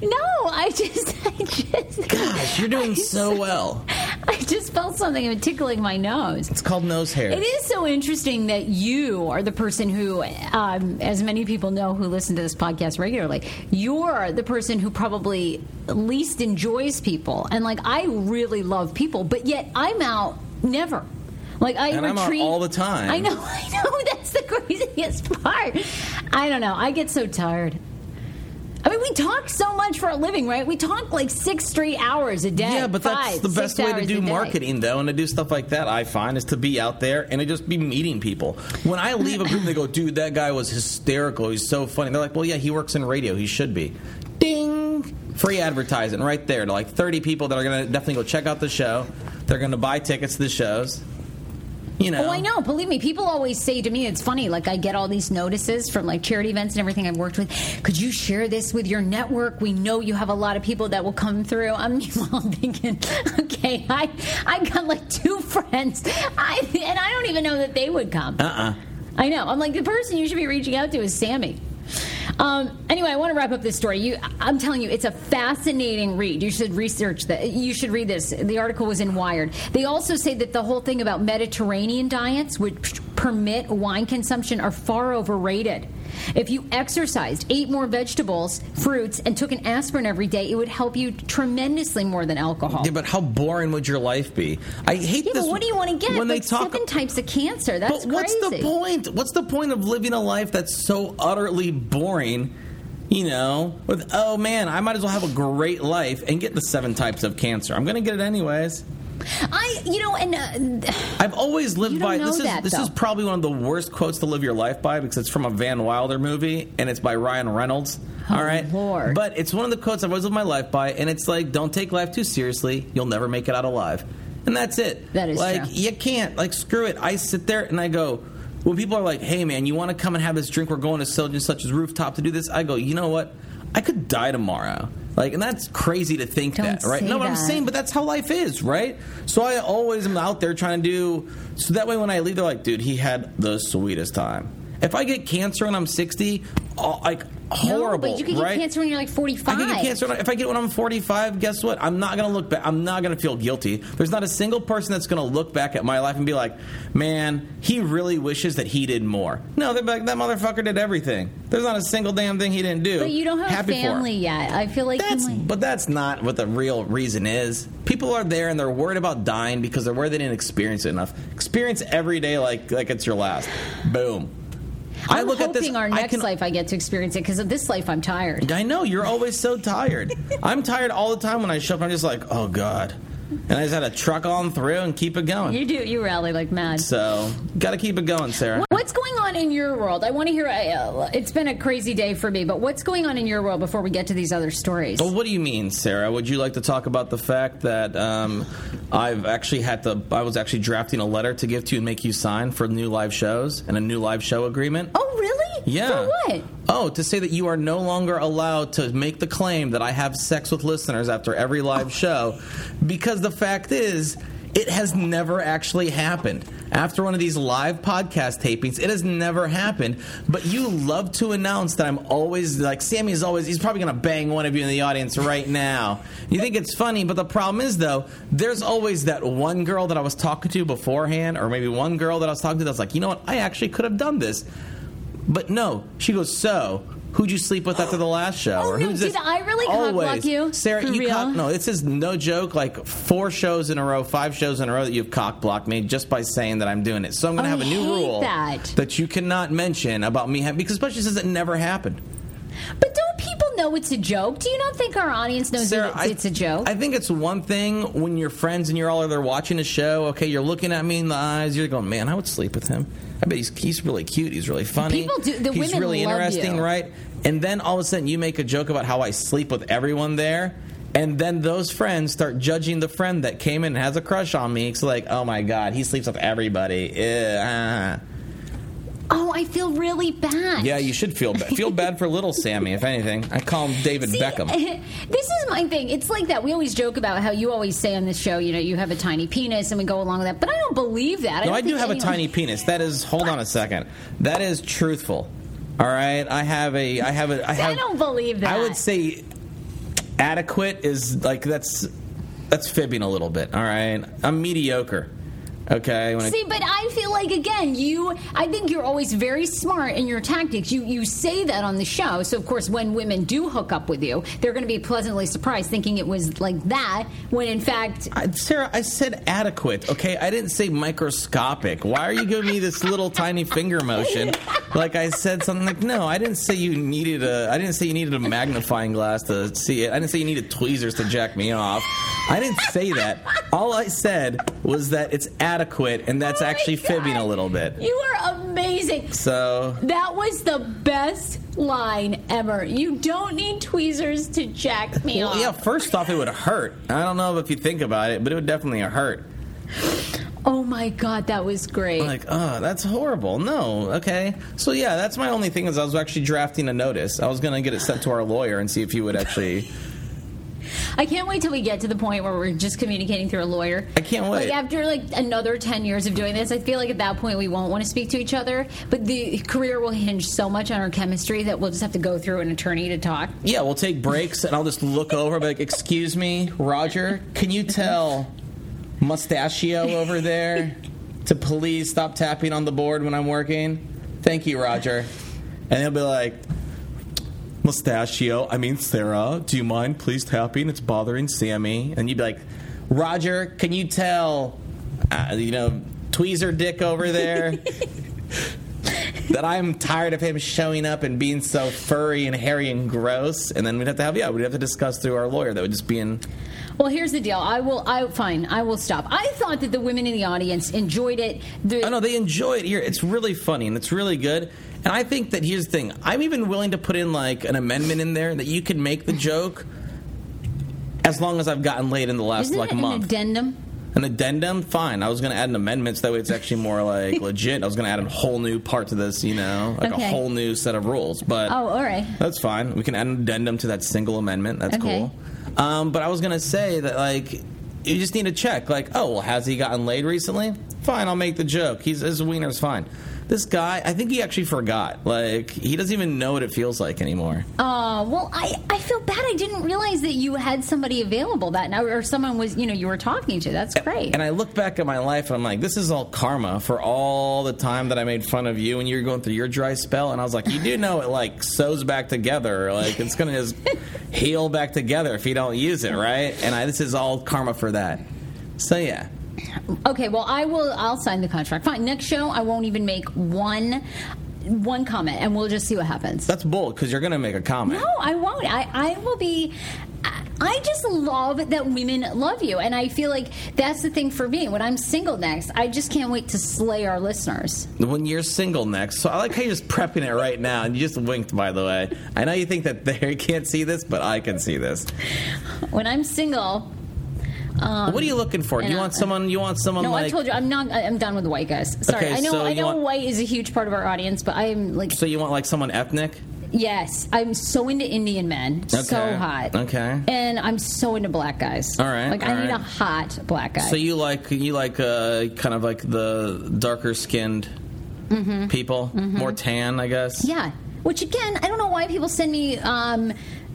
no, I just, *laughs* I just, Gosh, you're doing so well. I just felt something tickling my nose. It's called nose hair. It is so interesting that you are the person who, um, as many people know who listen to this podcast regularly, you're the person who probably least enjoys people. And like, I really love people, but yet I'm out never. Like I And I'm out retreat all the time. I know, *laughs* I know. That's the craziest part. I don't know. I get so tired. I mean, we talk so much for a living, right? We talk like six straight hours a day. Yeah, but that's five, the best way to do marketing, though, and to do stuff like that. I find is to be out there and to just be meeting people. When I leave a group, they go, "Dude, that guy was hysterical. He's so funny." They're like, "Well, yeah, he works in radio. He should be." Ding, free advertising right there to like thirty people that are going to definitely go check out the show. They're going to buy tickets to the shows. You know, Oh, I know. Believe me, people always say to me, it's funny. Like I get all these notices from like charity events and everything I've worked with. Could you share this with your network? We know you have a lot of people that will come through. I'm, *laughs* thinking, okay, I I got like two friends, I and I don't even know that they would come. Uh uh I know. I'm like the person you should be reaching out to is Sammy. Um, anyway, I want to wrap up this story. You, I'm telling you, it's a fascinating read. You should research that. You should read this. The article was in Wired. They also say that the whole thing about Mediterranean diets, which permit wine consumption, are far overrated. If you exercised, ate more vegetables, fruits, and took an aspirin every day, it would help you tremendously more than alcohol. Yeah, but how boring would your life be? I hate Yeah, this. but what do you want to get? when like they talk? seven types of cancer. That's but what's crazy. the point? What's the point of living a life that's so utterly boring? You know, with oh man, I might as well have a great life and get the seven types of cancer. I'm going to get it anyways. I, you know, and uh, I've always lived by this. Is that, this though. is probably one of the worst quotes to live your life by because it's from a Van Wilder movie and it's by Ryan Reynolds. all right, Oh, Lord. but it's one of the quotes I've always lived my life by, and it's like, "Don't take life too seriously. You'll never make it out alive." And that's it. That is like true. you can't like screw it. I sit there and I go. When people are like, "Hey man, you want to come and have this drink? We're going to such and such as rooftop to do this." I go, "You know what? I could die tomorrow." Like, and that's crazy to think Don't that, right? no, but I'm saying, but that's how life is, right? So I always am out there trying to do so that way when I leave, they're like, dude, he had the sweetest time. If I get cancer when I'm 60, oh, like horrible, No, but you can get right? cancer when you're like 45. I can get cancer if I get when I'm 45. Guess what? I'm not gonna look back. I'm not gonna feel guilty. There's not a single person that's gonna look back at my life and be like, "Man, he really wishes that he did more." No, they're like, "That motherfucker did everything." There's not a single damn thing he didn't do. But you don't have Happy a family yet. I feel like That's, but that's not what the real reason is. People are there and they're worried about dying because they're worried they didn't experience it enough. Experience every day like like it's your last. Boom. I I'm look hoping at this. our I next can, life I get to experience it because of this life I'm tired. I know you're always so tired. *laughs* I'm tired all the time when I show up. I'm just like, oh god, and I just had to truck on through and keep it going. You do you rally like mad. So got to keep it going, Sarah. What's going on in your world? I want to hear. Uh, it's been a crazy day for me, but what's going on in your world before we get to these other stories? Well, what do you mean, Sarah? Would you like to talk about the fact that um, I've actually had to? I was actually drafting a letter to give to you and make you sign for new live shows and a new live show agreement. Oh, really? Yeah. For what? Oh, to say that you are no longer allowed to make the claim that I have sex with listeners after every live oh. show, because the fact is, it has never actually happened. After one of these live podcast tapings, it has never happened. But you love to announce that I'm always like Sammy is always. He's probably going to bang one of you in the audience right now. You think it's funny, but the problem is though, there's always that one girl that I was talking to beforehand, or maybe one girl that I was talking to that's like, you know what, I actually could have done this. But no, she goes. So, who'd you sleep with after the last show? Oh, or no, who's did this? I really cock Always, block you? Sarah. For you real? cock. No, this is no joke. Like four shows in a row, five shows in a row that you've cock blocked me just by saying that I'm doing it. So I'm going to have a new hate rule that. you cannot mention about me having because especially since it never happened. But don't know it's a joke? Do you not think our audience knows Sarah, that it's, it's a joke? I think it's one thing when you're friends and you're all there watching a show. Okay, you're looking at me in the eyes. You're going, man, I would sleep with him. I bet he's, he's really cute. He's really funny. People do- the he's women really love interesting, you. right? And then all of a sudden you make a joke about how I sleep with everyone there. And then those friends start judging the friend that came in and has a crush on me. It's like, oh my god, he sleeps with everybody. Ew, ah. Oh, I feel really bad. Yeah, you should feel bad. feel *laughs* bad for little Sammy, if anything. I call him David See, Beckham. *laughs* This is my thing. It's like that. We always joke about how you always say on this show, you know, you have a tiny penis, and we go along with that. But I don't believe that. No, don't I do have a tiny penis. That is. Hold on a second. That is truthful. All right. I have a. I have a. I have. I don't believe that. I would say adequate is like that's that's fibbing a little bit. All right. I'm mediocre. Okay, See, but I feel like again, you. I think you're always very smart in your tactics. You you say that on the show, so of course, when women do hook up with you, they're going to be pleasantly surprised, thinking it was like that, when in fact, I, Sarah, I said adequate. Okay, I didn't say microscopic. Why are you giving me this little tiny finger motion? *laughs* Like I said something like, no, I didn't say you needed a. I didn't say you needed a magnifying glass to see it. I didn't say you needed tweezers to jack me off. I didn't say that. All I said was that it's adequate, and that's Oh actually fibbing a little bit. you are amazing. So That was the best line ever. You don't need tweezers to jack me Well, off. yeah, first off, it would hurt. I don't know if you think about it, but it would definitely hurt. Oh my god, that was great. Like, oh, that's horrible. No, okay. So yeah, that's my only thing is I was actually drafting a notice. I was gonna get it sent to our lawyer and see if he would actually. I can't wait till we get to the point where we're just communicating through a lawyer. I can't wait. Like after like another ten years of doing this, I feel like at that point we won't want to speak to each other. But the career will hinge so much on our chemistry that we'll just have to go through an attorney to talk. Yeah, we'll take breaks and I'll just look over, and be like, "Excuse me, Roger, can you tell Mustachio over there to please stop tapping on the board when I'm working? Thank you, Roger." And he'll be like. Mustachio, I mean Sarah, do you mind please tapping? It's bothering Sammy. And you'd be like, Roger, can you tell, uh, you know, Tweezer Dick over there *laughs* that I'm tired of him showing up and being so furry and hairy and gross? And then we'd have to have, yeah, we'd have to discuss through our lawyer. That would just be in. Well, here's the deal. I will. I fine. I will stop. I thought that the women in the audience enjoyed it. The, I know they enjoy it here. It's really funny and it's really good. And I think that here's the thing. I'm even willing to put in like an amendment in there that you can make the joke as long as I've gotten laid in the last Isn't like a an month. addendum? An addendum, fine. I was going to add an amendment so that way it's actually more like *laughs* legit. I was going to add a whole new part to this, you know, like Okay. a whole new set of rules. But Oh, all right. that's fine. We can add an addendum to that single amendment. That's Okay. cool. Um, but I was to say that like you just need to check. Like, oh well, has he gotten laid recently? Fine, I'll make the joke. He's his wiener's fine. This guy, I think he actually forgot. Like, he doesn't even know what it feels like anymore. Uh, well, I, I feel bad. I didn't realize that you had somebody available that night, or someone was, you know, you were talking to. That's great. And I look back at my life and I'm like, this is all karma for all the time that I made fun of you and you were going through your dry spell. And I was like, you do know it like sews back together. Like it's gonna just *laughs* heal back together if you don't use it, right? And I, this is all karma for that. So yeah. Okay, well, I will. I'll sign the contract. Fine. Next show, I won't even make one one comment, and we'll just see what happens. That's bold because you're gonna make a comment. No, I won't. I, I will be. I- I just love that women love you, and I feel like that's the thing for me. When I'm single next, I just can't wait to slay our listeners. When you're single next, so I like how you're just prepping it right now, and you just winked, by the way. I know you think that *laughs* they can't see this, but I can see this. When I'm single, um, what are you looking for? Do you want uh, someone? You want someone no, like? I told you I'm not. I- I'm done with the white guys. Sorry, Okay, I know. so I know want- white is a huge part of our audience, but I'm like, So you want like someone ethnic? yes, I'm so into Indian men, so hot. okay. and I'm so into black guys. All right, like I all need a hot black guy. So you like you like uh, kind of like the darker skinned people, more tan, I guess. Mm-hmm. Yeah. Which again, I don't know why people send me um,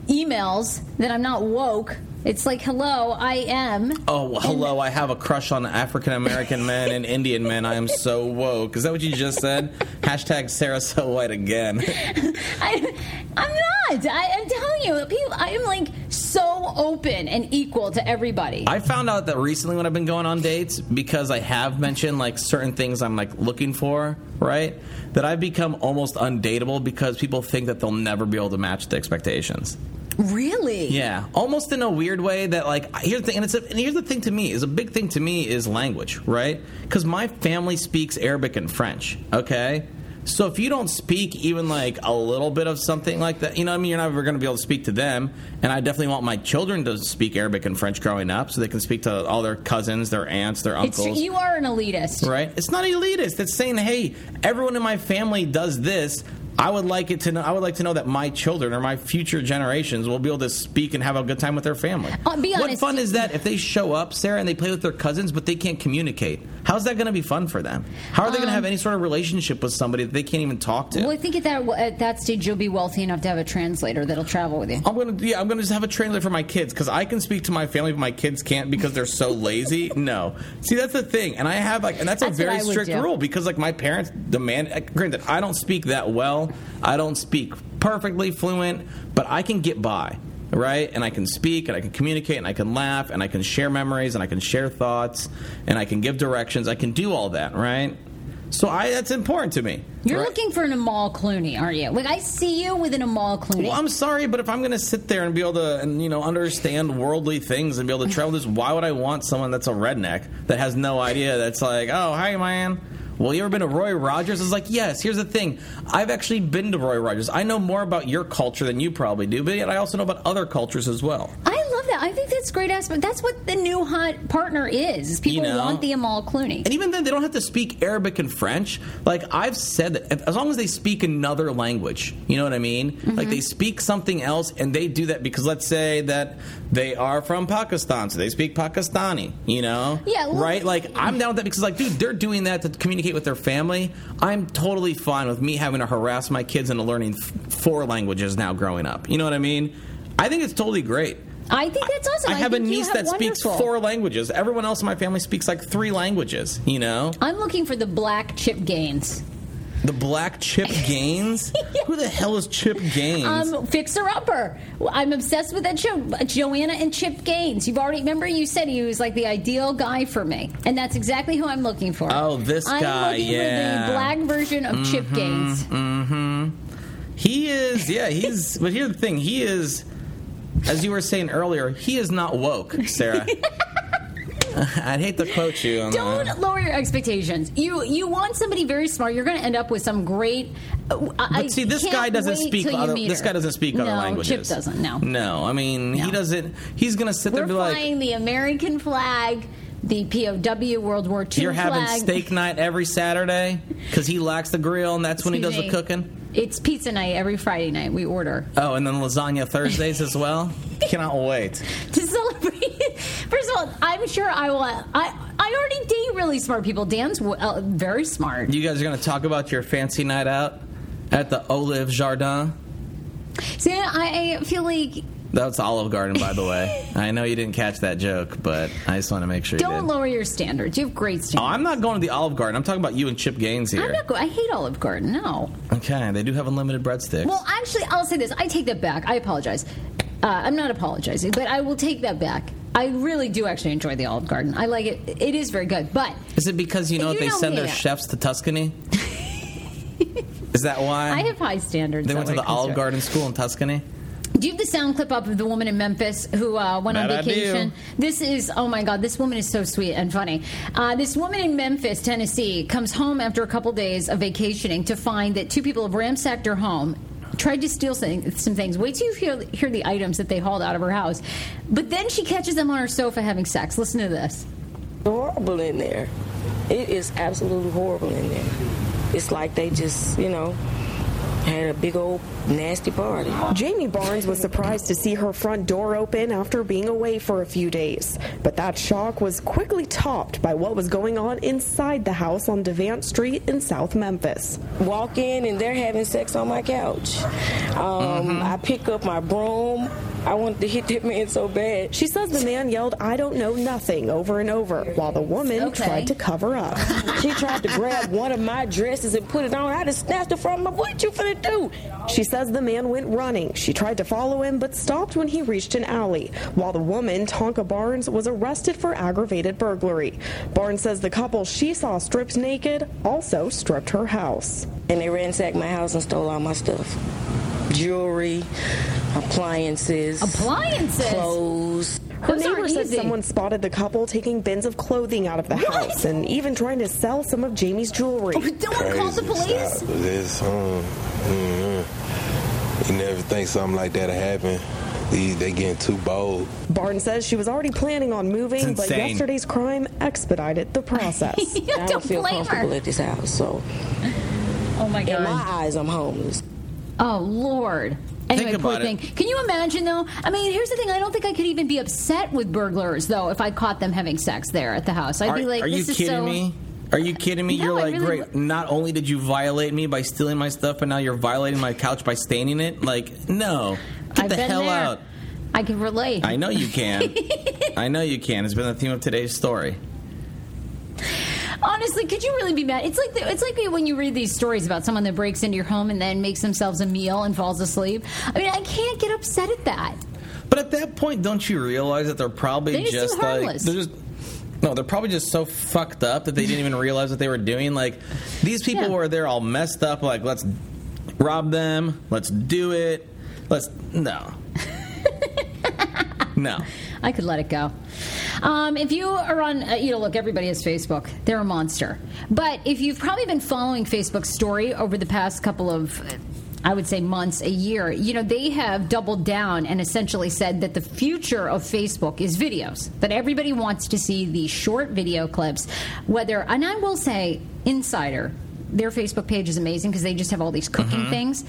emails that I'm not woke. It's like, hello, I am. Oh, well, hello! I have a crush on African American men and Indian men. I am so woke. Is that what you just said? Hashtag Sarah so white again. *laughs* I, I'm not. I, I'm telling you, people. I am like so open and equal to everybody. I found out that recently when I've been going on dates because I have mentioned like certain things I'm like looking for, right? That I've become almost undateable because people think that they'll never be able to match the expectations. Really? Yeah, almost in a weird way that like here's the thing, and it's a, and here's the thing to me is a big thing to me is language, right? Because my family speaks Arabic and French. Okay. So if you don't speak even like a little bit of something like that, you know, what I mean, you're never going to be able to speak to them. And I definitely want my children to speak Arabic and French growing up, so they can speak to all their cousins, their aunts, their It's, uncles. you are an elitist. Right? It's not elitist. It's saying, hey, everyone in my family does this. I would like it to know. I would like to know that my children or my future generations will be able to speak and have a good time with their family. Uh, be what fun is that if they show up, Sarah, and they play with their cousins, but they can't communicate? How's that going to be fun for them? How are they going to have any sort of relationship with somebody that they can't even talk to? Well, I think at that at that stage you'll be wealthy enough to have a translator that'll travel with you. I'm gonna yeah, I'm gonna just have a translator for my kids because I can speak to my family, but my kids can't because they're so lazy. *laughs* No, see that's the thing, and I have like, and that's, That's a very strict rule because like my parents demand. uh, Granted, I don't speak that well. I don't speak perfectly fluent, but I can get by. Right, and I can speak, and I can communicate, and I can laugh, and I can share memories, and I can share thoughts, and I can give directions. I can do all that, right? So I that's important to me. You're right? looking for an Amal Clooney, aren't you? Like I see you with an Amal Clooney. Well, I'm sorry, but if I'm going to sit there and be able to, and you know, understand worldly things and be able to travel this, why would I want someone that's a redneck that has no idea? That's like, oh, hi, man. Well, you ever been to Roy Rogers? It's like, yes. Here's the thing: I've actually been to Roy Rogers. I know more about your culture than you probably do, but yet I also know about other cultures as well. I love that. I that's great aspect. That's what the new hot partner is. is people You know? want the Amal Clooney. And even then, they don't have to speak Arabic and French. Like I've said that, as long as they speak another language, you know what I mean. Mm-hmm. Like they speak something else, and they do that because let's say that they are from Pakistan, so they speak Pakistani. You know, Yeah, well- right. Like I'm down with that because, like, dude, they're doing that to communicate with their family. I'm totally fine with me having to harass my kids into learning four languages now growing up. You know what I mean? I think it's totally great. I think that's awesome. I have a niece have that speaks four languages. Everyone else in my family speaks like three languages. You know. I'm looking for the black Chip Gaines. The Black Chip *laughs* Gaines? Who the hell is Chip Gaines? Um, Fixer Upper. I'm obsessed with that show. Joanna and Chip Gaines. You've already remember you said he was like the ideal guy for me, and that's exactly who I'm looking for. Oh, this I'm guy, looking yeah. Mm-hmm, for the black version of Chip Gaines. Mm-hmm. he is, yeah, he's, *laughs* but here's the thing he is, as you were saying earlier, he is not woke, Sarah. *laughs* I'd hate to quote you on Don't that. lower your expectations. You you want somebody very smart. You're going to end up with some great. uh, I But see, this guy doesn't speak other. This guy doesn't speak other no, languages. Chip doesn't. No. No, I mean he doesn't. He's gonna sit there We're and be like, flying the American flag, the POW World War II "You're having steak night every Saturday because he lacks the grill, and that's when he does Excuse the cooking." It's pizza night every Friday night. We order Oh, and then lasagna Thursdays as well. *laughs* Cannot wait. to celebrate. *laughs* First of all, I'm sure I will. I I already date really smart people. Dan's uh, very smart. You guys are going to talk about your fancy night out at the Olive Jardin. See, I I feel like That's Olive Garden, by the way. *laughs* I know you didn't catch that joke, but I just want to make sure you don't did. lower your standards. You have great Oh, standards. I'm not going to the Olive Garden. I'm talking about you and Chip Gaines here. I'm not. Go- I hate Olive Garden. No. okay, they do have unlimited breadsticks. Well, actually, I'll say this. I take that back. I apologize. Uh, I'm not apologizing, but I will take that back. I really do actually enjoy the Olive Garden. I like it. It is very good. But Is it because you know You they know send their chefs to Tuscany? *laughs* Is that why? I have high standards. they went to the Olive. Garden school in Tuscany. Do you have the sound clip up of the woman in Memphis who uh, went on That I do. vacation? This is, oh my God, this woman is so sweet and funny. Uh, this woman in Memphis, Tennessee, comes home after a couple days of vacationing to find that two people have ransacked her home. Tried to steal some, some things. Wait till you hear, hear the items that they hauled out of her house. But then she catches them on her sofa having sex. Listen to this. horrible in there. It is absolutely horrible in there. It's like they just, you know, had a big old nasty party. Jamie Barnes was surprised to see her front door open after being away for a few days. But that shock was quickly topped by what was going on inside the house on Devant Street in South Memphis. Walk in and they're having sex on my couch. Um, I pick up my broom. I wanted to hit that man so bad. She says the man yelled, I don't know nothing, over and over, while the woman Okay. tried to cover up. *laughs* She tried to grab one of my dresses and put it on. I just snatched it from her. What you finna do? She says the man went running. She tried to follow him, but stopped when he reached an alley, while the woman, Tonka Barnes, was arrested for aggravated burglary. Barnes says the couple she saw stripped naked also stripped her house. And they ransacked my house and stole all my stuff. Jewelry, appliances, Appliances. clothes. Her Those neighbor said easy. someone spotted the couple taking bins of clothing out of the house and even trying to sell some of Jamie's jewelry. Don't want to call the police. This. Um, mm, you never think something like that'll happen. They, they getting too bold. Barton says she was already planning on moving, but yesterday's crime expedited the process. *laughs* I don't don't feel blame comfortable her. at this house. So, Oh my god. in my eyes, I'm homeless. Oh Lord. Anyway, Think poor about thing. it. Can you imagine though? I mean, here's the thing. I don't think I could even be upset with burglars though if I caught them having sex there at the house. I'd Are, be like, are you kidding so. me? Are you kidding me? No, you're like, really great. Not only did you violate me by stealing my stuff, but now you're violating my couch by staining it. Like, no, get I've the hell there. out. I can relate. I know you can. *laughs* I know you can. It's been the theme of today's story. Honestly, could you really be mad? It's like the, it's like when you read these stories about someone that breaks into your home and then makes themselves a meal and falls asleep. I mean, I can't get upset at that. But at that point, don't you realize that they're probably They just just like they're just no, they're probably just so fucked up that they didn't even realize what they were doing. Like these people Yeah. were there all messed up. Like let's rob them. Let's do it. Let's no, *laughs* no. I could let it go. Um, if you are on, uh, you know, look, everybody has Facebook. They're a monster. But if you've probably been following Facebook's story over the past couple of, I would say, months, a year, you know, they have doubled down and essentially said that the future of Facebook is videos. That everybody wants to see these short video clips. Whether, and I will say, Insider, their Facebook page is amazing because they just have all these cooking things.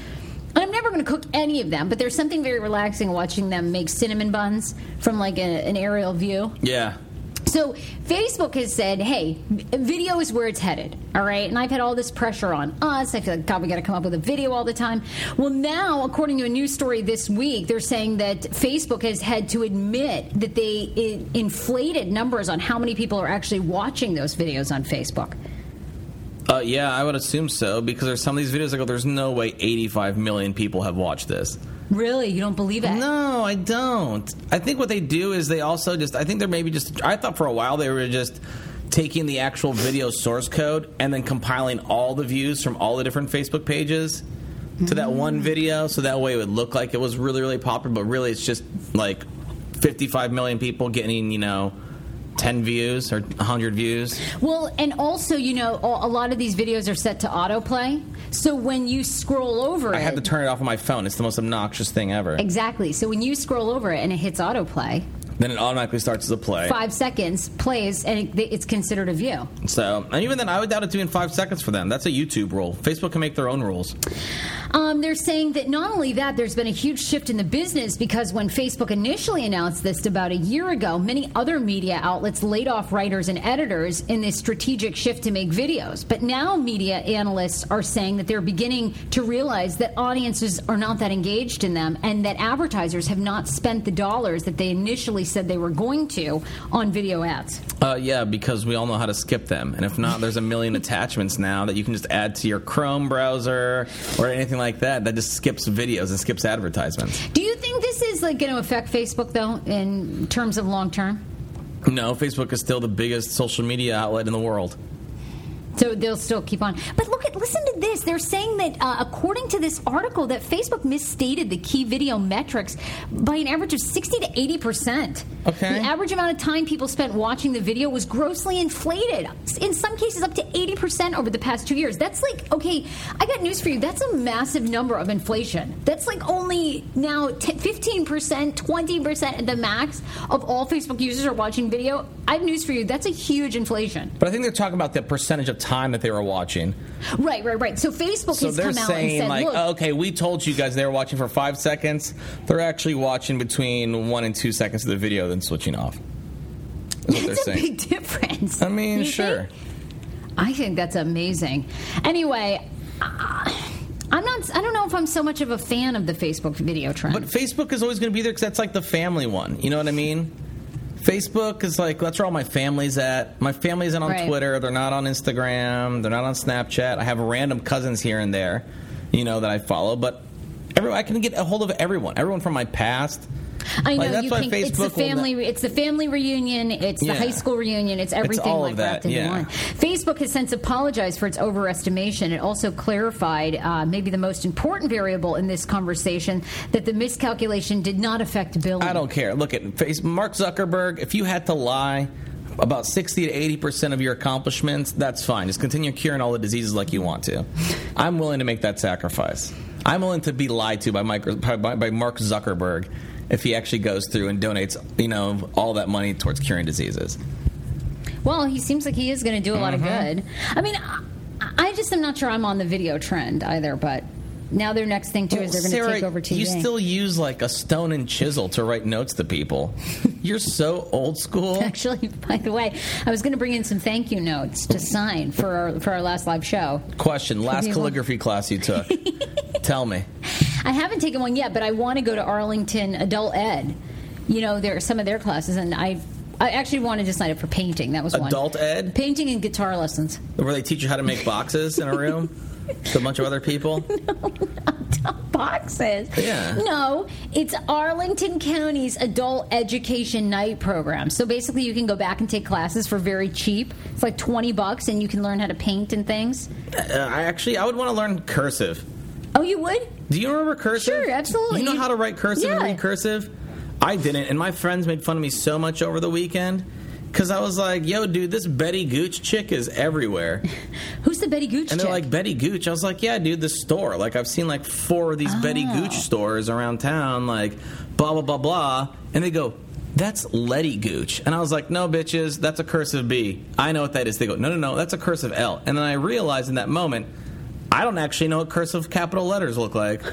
Never going to cook any of them, but there's something very relaxing watching them make cinnamon buns from like a, an aerial view. Yeah. So Facebook has said, "Hey, video is where it's headed." All right, and I've had all this pressure on us. I feel like God, we got to come up with a video all the time. Well, now, according to a news story this week, they're saying that Facebook has had to admit that they eh, inflated numbers on how many people are actually watching those videos on Facebook. Uh, yeah, I would assume so because there's some of these videos I go, there's no way 85 million people have watched this. Really, you don't believe it? No, I don't. I think what they do is they also just. I think they're maybe just. I thought for a while they were just taking the actual video source code and then compiling all the views from all the different Facebook pages to that one video, so that way it would look like it was really, really popular. But really, it's just like 55 million people getting, you know, 10 views or 100 views. Well, and also, you know, a lot of these videos are set to autoplay. So when you scroll over I it, had to turn it off on my phone. It's the most obnoxious thing ever. exactly. So when you scroll over it and it hits autoplay, Then it automatically starts as a play. five seconds plays and it, it's considered a view. So, and even then, I would doubt it doing five seconds for them. That's a YouTube rule. Facebook can make their own rules. Um, they're saying that not only that, there's been a huge shift in the business because when Facebook initially announced this about a year ago, many other media outlets laid off writers and editors in this strategic shift to make videos. But now media analysts are saying that they're beginning to realize that audiences are not that engaged in them and that advertisers have not spent the dollars that they initially said they were going to on video ads. Uh, yeah, because we all know how to skip them. And if not, there's a million attachments now that you can just add to your Chrome browser or anything like that that just skips videos and skips advertisements. Do you think this is like going to affect Facebook though in terms of long term? No, Facebook is still the biggest social media outlet in the world. So they'll still keep on. But look at listen to this. They're saying that uh, according to this article that Facebook misstated the key video metrics by an average of 60 to 80 percent. Okay. The average amount of time people spent watching the video was grossly inflated. In some cases up to 80 percent over the past 2 years. That's like okay, I got news for you. That's a massive number of inflation. That's like only now 15 percent, 20 percent at the max of all Facebook users are watching video. I have news for you. That's a huge inflation. But I think they're talking about the percentage of time that they were watching. Right, right, right. So Facebook So has they're come out and saying, said, like, "Look, okay, we told you guys they were watching for five seconds. They're actually watching between one and two seconds of the video, then switching off. They're that's a saying. big difference." I mean, You sure. think? I think that's amazing. Anyway, uh, I'm not. I don't know if I'm so much of a fan of the Facebook video trend. But Facebook is always going to be there because that's like the family one. You know what I mean? Facebook is like that's where all my family's at. My family isn't on Right. Twitter. They're not on Instagram. They're not on Snapchat. I have random cousins here and there, you know, that I follow. But every, I can get a hold of everyone. Everyone from my past. I know Like, that's you why can. It's the Facebook family. not- it's the family reunion. It's Yeah. the high school reunion. It's everything all like that, wrapped into yeah. one. Facebook has since apologized for its overestimation. It also clarified, uh, maybe the most important variable in this conversation, that the miscalculation did not affect billing. I don't care. Look at face Mark Zuckerberg. If you had to lie about sixty to eighty percent of your accomplishments, that's fine. Just continue curing all the diseases like you want to. I'm willing to make that sacrifice. I'm willing to be lied to by, Mike, by, by Mark Zuckerberg if he actually goes through and donates, you know, all that money towards curing diseases. Well, he seems like he is going to do a lot of Mm-hmm. good. I mean, I, I just am not sure I'm on the video trend either, but now their next thing too is they're going to take over TV. You still use like a stone and chisel to write notes to people. *laughs* You're so old school. Actually, *laughs* by the way, I was going to bring in some thank you notes to sign for our, for our last live show. Question: Last calligraphy class you took. *laughs* Tell me. I haven't taken one yet, but I want to go to Arlington Adult Ed. You know, there are some of their classes, and I I actually wanted to sign up for painting. That was one. Adult ed, painting and guitar lessons. where they teach you how to make boxes in a room with a bunch of other people. *laughs* No boxes. Yeah. No, it's Arlington County's adult education night program. So basically, you can go back and take classes for very cheap. It's like twenty bucks, and you can learn how to paint and things. Uh, I actually, I would want to learn cursive. Oh, you would? Do you remember cursive? Sure, absolutely. You know how to write cursive and Yeah. read cursive? I didn't, and my friends made fun of me so much over the weekend because I was like, "Yo, dude, this Betty Gooch chick is everywhere," *laughs* Who's the Betty Gooch? and they're chick? like, "Betty Gooch." I was like, "Yeah, dude, the store. Like, I've seen like four of these Betty Oh. Gooch stores around town. Like, blah blah blah blah," and they go. That's Lettie Gooch. And I was like, no, bitches, that's a cursive B. I know what that is. They go, no, no, no, that's a cursive L. And then I realized in that moment, I don't actually know what cursive capital letters look like. *laughs*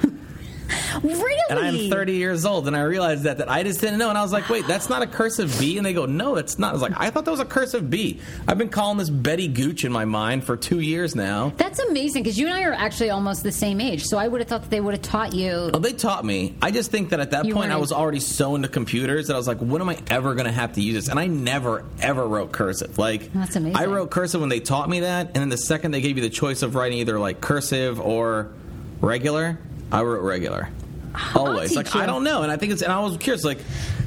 really? and I'm 30 years old, and I realized that that I just didn't know, and I was like, wait, that's not a cursive B, and they go, no, it's not. I was like, I thought that was a cursive B. I've been calling this Betty Gooch in my mind for two years now. That's amazing because you and I are actually almost the same age. So I would have thought that they would have taught you. Oh, they taught me. I just think that at that You point I weren't- was already so into computers that I was like, when am I ever going to have to use this? And I never ever wrote cursive. Like That's amazing. I wrote cursive when they taught me that, and then the second they gave you the choice of writing either like cursive or regular, I wrote regular. Always. teach Like you. I don't know, and I think it's and I was curious like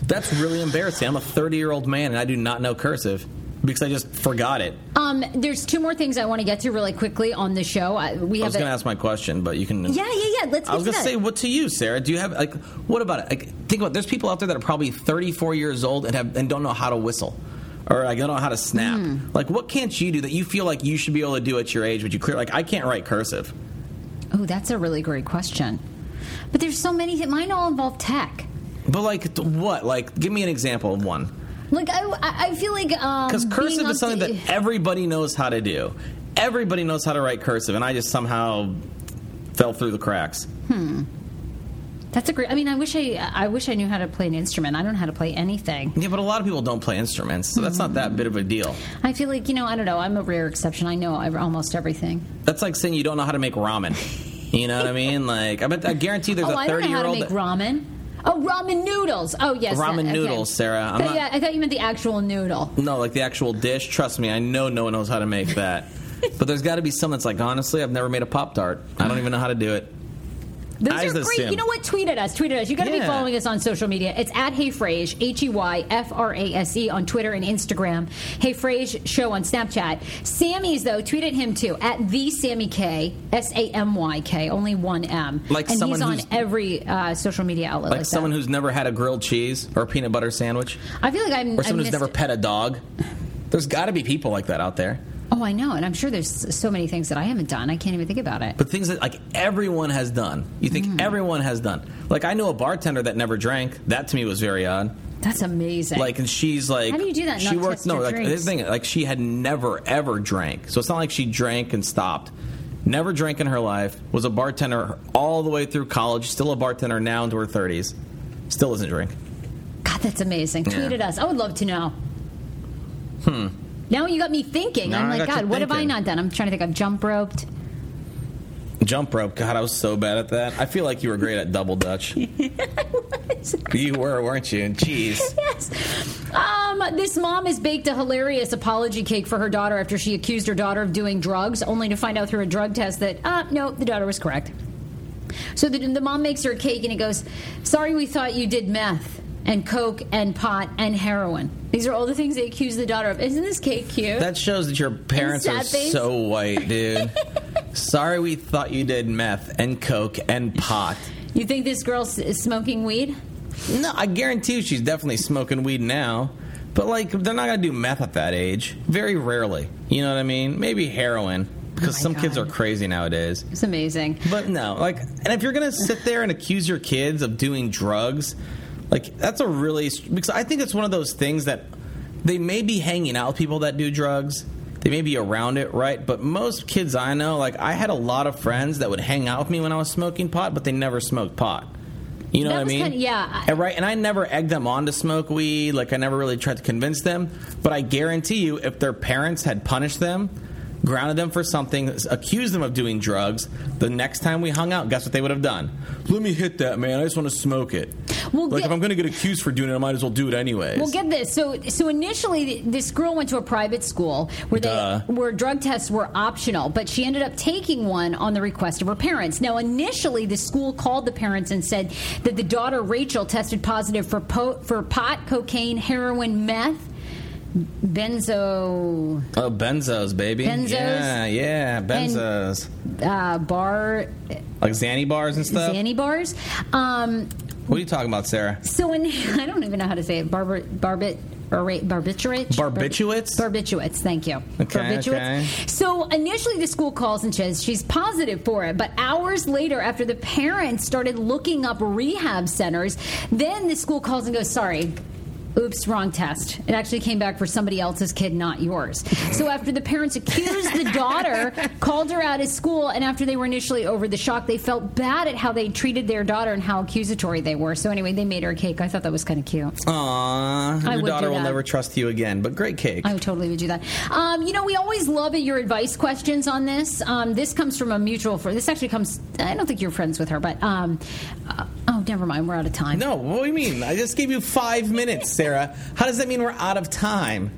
that's really embarrassing. I'm a 30 year old man and I do not know cursive because I just forgot it. Um, there's two more things I want to get to really quickly on the show. I, we I was going to ask my question, but you can. yeah, yeah, yeah. Let's. I was gonna say, what to you, Sarah? Do you have like, what about it? Like, think about. There's people out there that are probably 34 years old and have and don't know how to whistle, or like don't know how to snap. Hmm. Like, what can't you do that you feel like you should be able to do at your age? But you clear like I can't write cursive. Oh, that's a really great question. But there's so many. that Mine all involve tech. But like, what? Like, give me an example of one. Like I, I feel like um, Because cursive being is something to- that everybody knows how to do. Everybody knows how to write cursive, and I just somehow fell through the cracks. That's a great. I mean, I wish I I wish I knew how to play an instrument. I don't know how to play anything. Yeah, but a lot of people don't play instruments, so that's not that bit of a deal. I feel like you know I don't know. I'm a rare exception. I know almost everything. That's like saying you don't know how to make ramen. You know what I mean? *laughs* Like, I bet I guarantee there's oh, a I don't 30 know how year to old. make ramen. Oh, ramen noodles. Oh, yes. Ramen that- okay. noodles, Sarah. I'm not- yeah, I thought you meant the actual noodle. No, like the actual dish. Trust me, I know no one knows how to make that. *laughs* but there's got to be some that's like, honestly, I've never made a Pop Tart. I don't even know how to do it. Those are great. You know what? Tweet at us. Tweet at us. You got to be following us on social media. It's at Hey Frase, H E Y F R A S E on Twitter and Instagram. Hey Frase Show on Snapchat. Sammy's though, tweet at him too at the Sammy K S A M Y K, only one M. Like and someone he's on every uh, social media outlet. Like Like, someone that. who's never had a grilled cheese or a peanut butter sandwich, I feel like I'm. or someone who's never pet a dog. There's got to be people like that out there. Oh, I know, and I'm sure there's so many things that I haven't done. I can't even think about it. But things that like everyone has done. You think Mm. everyone has done. Like I know a bartender that never drank. That to me was very odd. That's amazing. Like, and she's like, How do you do that She worked no, like drinks? this thing, like she had never ever drank. So it's not like she drank and stopped. Never drank in her life. Was a bartender all the way through college. Still a bartender now into her thirties. Still doesn't drink. God, that's amazing. Tweet Yeah. at us. I would love to know. Hmm. Now you got me thinking. Now I'm I like, got you God, what have I thinking. not done? I'm trying to think. I've jump roped. Jump rope. God, I was so bad at that. I feel like you were great at double dutch. *laughs* you were, weren't you? Jeez. *laughs* yes. Um, this mom has baked a hilarious apology cake for her daughter after she accused her daughter of doing drugs, only to find out through a drug test that, uh, no, the daughter was correct. So the, the mom makes her a cake and it goes, Sorry, we thought you did meth and coke and pot and heroin. These are all the things they accuse the daughter of. Isn't this cake cute? That shows that your parents are face. so white, dude. *laughs* Sorry, we thought you did meth and coke and pot. you think this girl is smoking weed? No, I guarantee you she's definitely smoking weed now. But like, they're not gonna do meth at that age. Very rarely. You know what I mean? Maybe heroin because Oh some kids are crazy nowadays. It's amazing. But no, like, and if you're gonna sit there and accuse your kids of doing drugs, like that's a really because I think it's one of those things that they may be hanging out with people that do drugs, they may be around it, right? But most kids I know, like I had a lot of friends that would hang out with me when I was smoking pot, but they never smoked pot. You know That what I mean? kinda- yeah. And right, and I never egged them on to smoke weed. Like I never really tried to convince them. But I guarantee you, if their parents had punished them, grounded them for something, accused them of doing drugs, the next time we hung out, guess what they would have done? Let me hit that, man. I just want to smoke it. Well, like get- if I'm going to get accused for doing it, I might as well do it anyways. Well, get this. So, so initially, this girl went to a private school where they Duh. where drug tests were optional, but she ended up taking one on the request of her parents. Now, initially, the school called the parents and said that the daughter Rachel tested positive for po- for pot, cocaine, heroin, meth, benzo, Oh, benzos, baby. Benzos? Yeah, yeah, benzos. uh, bar, like Xanny bars and stuff. Xanny bars. Um, What are you talking about, Sarah? So in, *laughs* I don't even know how to say it. Barbar, barbit. Barbiturates? Barbiturates? Barbiturates, thank you. Okay, Barbiturates. okay. So initially the school calls and says she's positive for it, but hours later, after the parents started looking up rehab centers, then the school calls and goes, sorry. Oops, wrong test. It actually came back for somebody else's kid, not yours. So after the parents accused the daughter, *laughs* called her out of school, and after they were initially over the shock, they felt bad at how they treated their daughter and how accusatory they were. So anyway, they made her a cake. I thought that was kind of cute. Aww, I your would daughter will never trust you again. But great cake. I totally would do that. Um, you know, we always love it, your advice questions on this. Um, this comes from a mutual friend. This actually comes. I don't think you're friends with her, but um, uh, oh, never mind. We're out of time. no, what do you mean? I just gave you five minutes, Sarah. How does that mean we're out of time?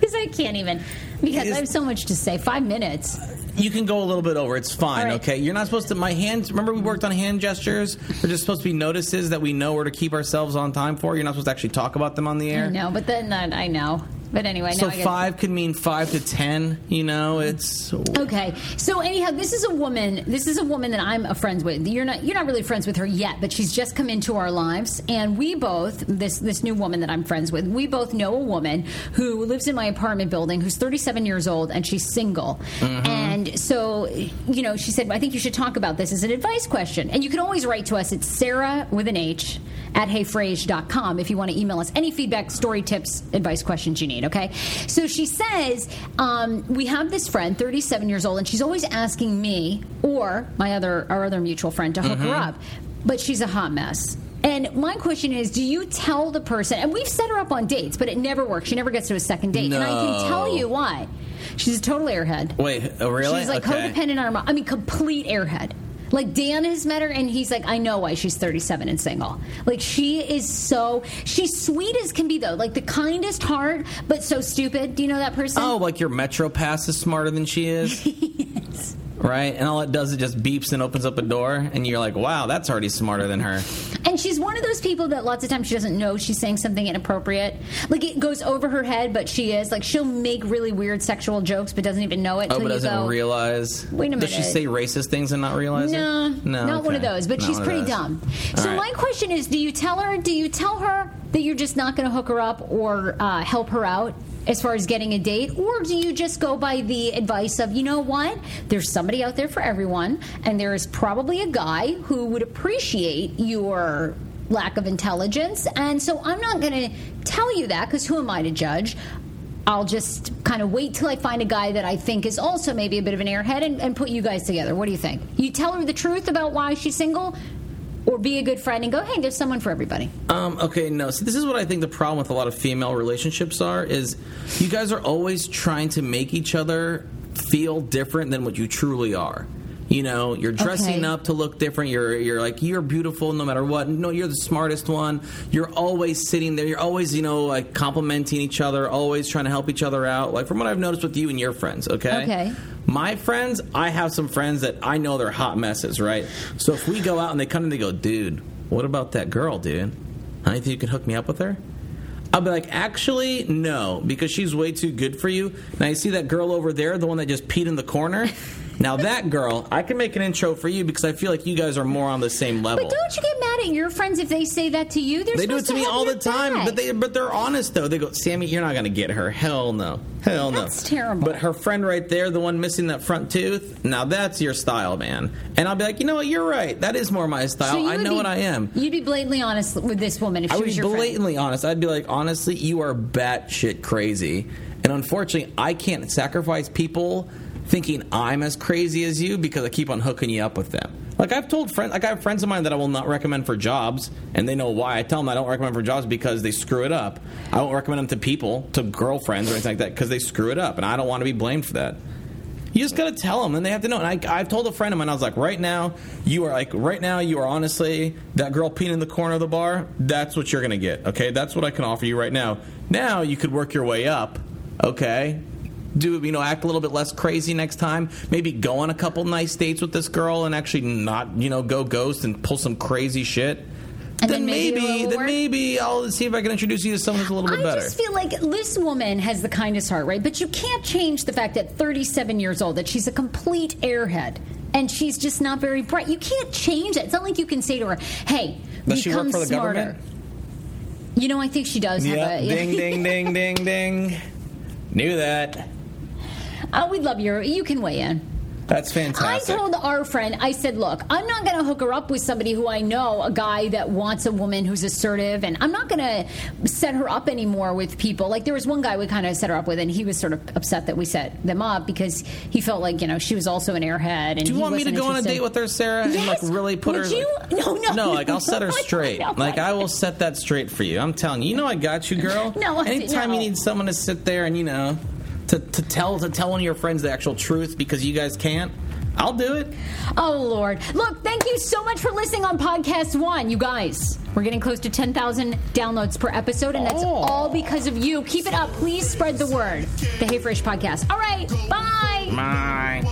because I can't even. Because Is- I have so much to say. Five minutes. You can go a little bit over. It's fine, right. okay? You're not supposed to. My hands. Remember, we worked on hand gestures. They're just supposed to be notices that we know where to keep ourselves on time for. You're not supposed to actually talk about them on the air. No, but then uh, I know. But anyway, So five could mean five to ten. You know, it's Okay. So anyhow, this is a woman. This is a woman that I'm a friends with. You're not. You're not really friends with her yet, but she's just come into our lives, and we both this this new woman that I'm friends with. We both know a woman who lives in my apartment building who's 37 years old and she's single. Mm-hmm. And so, you know, she said, I think you should talk about this as an advice question. And you can always write to us. It's Sarah with an H at heyfrase.com if you want to email us any feedback, story tips, advice questions you need, okay? So she says, um, we have this friend, 37 years old, and she's always asking me or my other our other mutual friend to hook her up, but she's a hot mess. And my question is, do you tell the person? And we've set her up on dates, but it never works. She never gets to a second date, and I can tell you why. She's a total airhead. wait. Oh, really? She's like okay. codependent on her mom. I mean, complete airhead. Like Dan has met her, and he's like, I know why she's 37 and single. Like she is so she's sweet as can be though, like the kindest heart, but so stupid. Do you know that person? Oh, like your Metro Pass is smarter than she is? *laughs* Right? And all it does is just beeps and opens up a door, and you're like, wow, that's already smarter than her. And she's one of those people that lots of times she doesn't know she's saying something inappropriate. Like it goes over her head, but she is. Like she'll make really weird sexual jokes, but doesn't even know it. Oh, but doesn't go, realize. Wait a minute. Does she say racist things and not realize No, it? not one of those. But Not she's pretty dumb. All So right. my question is: Do you tell her? Do you tell her that you're just not going to hook her up or uh, help her out as far as getting a date, or do you just go by the advice of, you know what? There's somebody out there for everyone, and there is probably a guy who would appreciate your lack of intelligence, and so I'm not going to tell you that because who am I to judge? I'll just kind of wait till I find a guy that I think is also maybe a bit of an airhead and, and put you guys together. What do you think? You tell her the truth about why she's single, or be a good friend and go, hey, there's someone for everybody. Um, okay, no. So this is what I think the problem with a lot of female relationships are: is you guys are always trying to make each other feel different than what you truly are. You know, you're dressing Okay. up to look different. You're you're like you're beautiful no matter what. No, you're the smartest one. You're always sitting there. You're always you know like complimenting each other. Always trying to help each other out. Like from what I've noticed with you and your friends. Okay. Okay. My friends, I have some friends that I know they're hot messes, right? So if we go out and they come and they go, dude, what about that girl, dude? I think you can hook me up with her? I'll be like, actually, no, because she's way too good for you. Now you see that girl over there, the one that just peed in the corner? Now that girl, I can make an intro for you because I feel like you guys are more on the same level. But don't you get mad at your friends if they say that to you? They're They do it supposed to me all the time, back. but they but they're honest though. They go, Sammy, you're not going to get her. Hell no, hell no. That's terrible. But her friend right there, the one missing that front tooth, now that's your style, man. And I'll be like, you know what, you're right. That is more my style. So I know be- what I am. You'd be blatantly honest with this woman if I she was be your friend. blatantly honest. I'd be like, honestly, you are batshit crazy. And unfortunately, I can't sacrifice people thinking I'm as crazy as you because I keep on hooking you up with them. Like I've told friends, like I have friends of mine that I will not recommend for jobs, and they know why. I tell them I don't recommend for jobs because they screw it up. I won't recommend them to people, to girlfriends or anything like that, because they screw it up, and I don't want to be blamed for that. You just gotta tell them, and they have to know. And I, I've told a friend of mine, I was like, right now, you are like, right now, you are honestly that girl peeing in the corner of the bar. That's what you're gonna get. Okay, that's what I can offer you right now. Now you could work your way up. Okay, do you know act a little bit less crazy next time? Maybe go on a couple nice dates with this girl and actually not you know go ghost and pull some crazy shit. And then then maybe maybe, then work? maybe I'll see if I can introduce you to someone who's a little bit I better. I just feel like this woman has the kindest heart, right? But you can't change the fact that 37 years old that she's a complete airhead and she's just not very bright. You can't change it. It's not like you can say to her, "Hey, Does she become work for the smarter." government? You know, I think she does have yeah, a. ding, ding, ding, ding, ding. *laughs* Knew that. Oh, we'd love your. You can weigh in. That's fantastic. I told our friend, I said, look, I'm not going to hook her up with somebody who I know, a guy that wants a woman who's assertive, and I'm not going to set her up anymore with people. Like, there was one guy we kind of set her up with, and he was sort of upset that we set them up because he felt like, you know, she was also an airhead. And Do you want me to go on a date with her, Sarah, and like really put Would her? you? No, no, no. Like I'll set her straight. no, like. I will set that straight for you. I'm telling you. You know I got you, girl. *laughs* No, Anytime no. you need someone to sit there and you know to, to tell to tell one of your friends the actual truth because you guys can't. I'll do it. Oh, Lord. Look, thank you so much for listening on Podcast One, you guys. We're getting close to 10,000 downloads per episode, and that's oh. all because of you. Keep it up. Please spread the word. The Hey Frase Podcast. All right. Bye. Bye.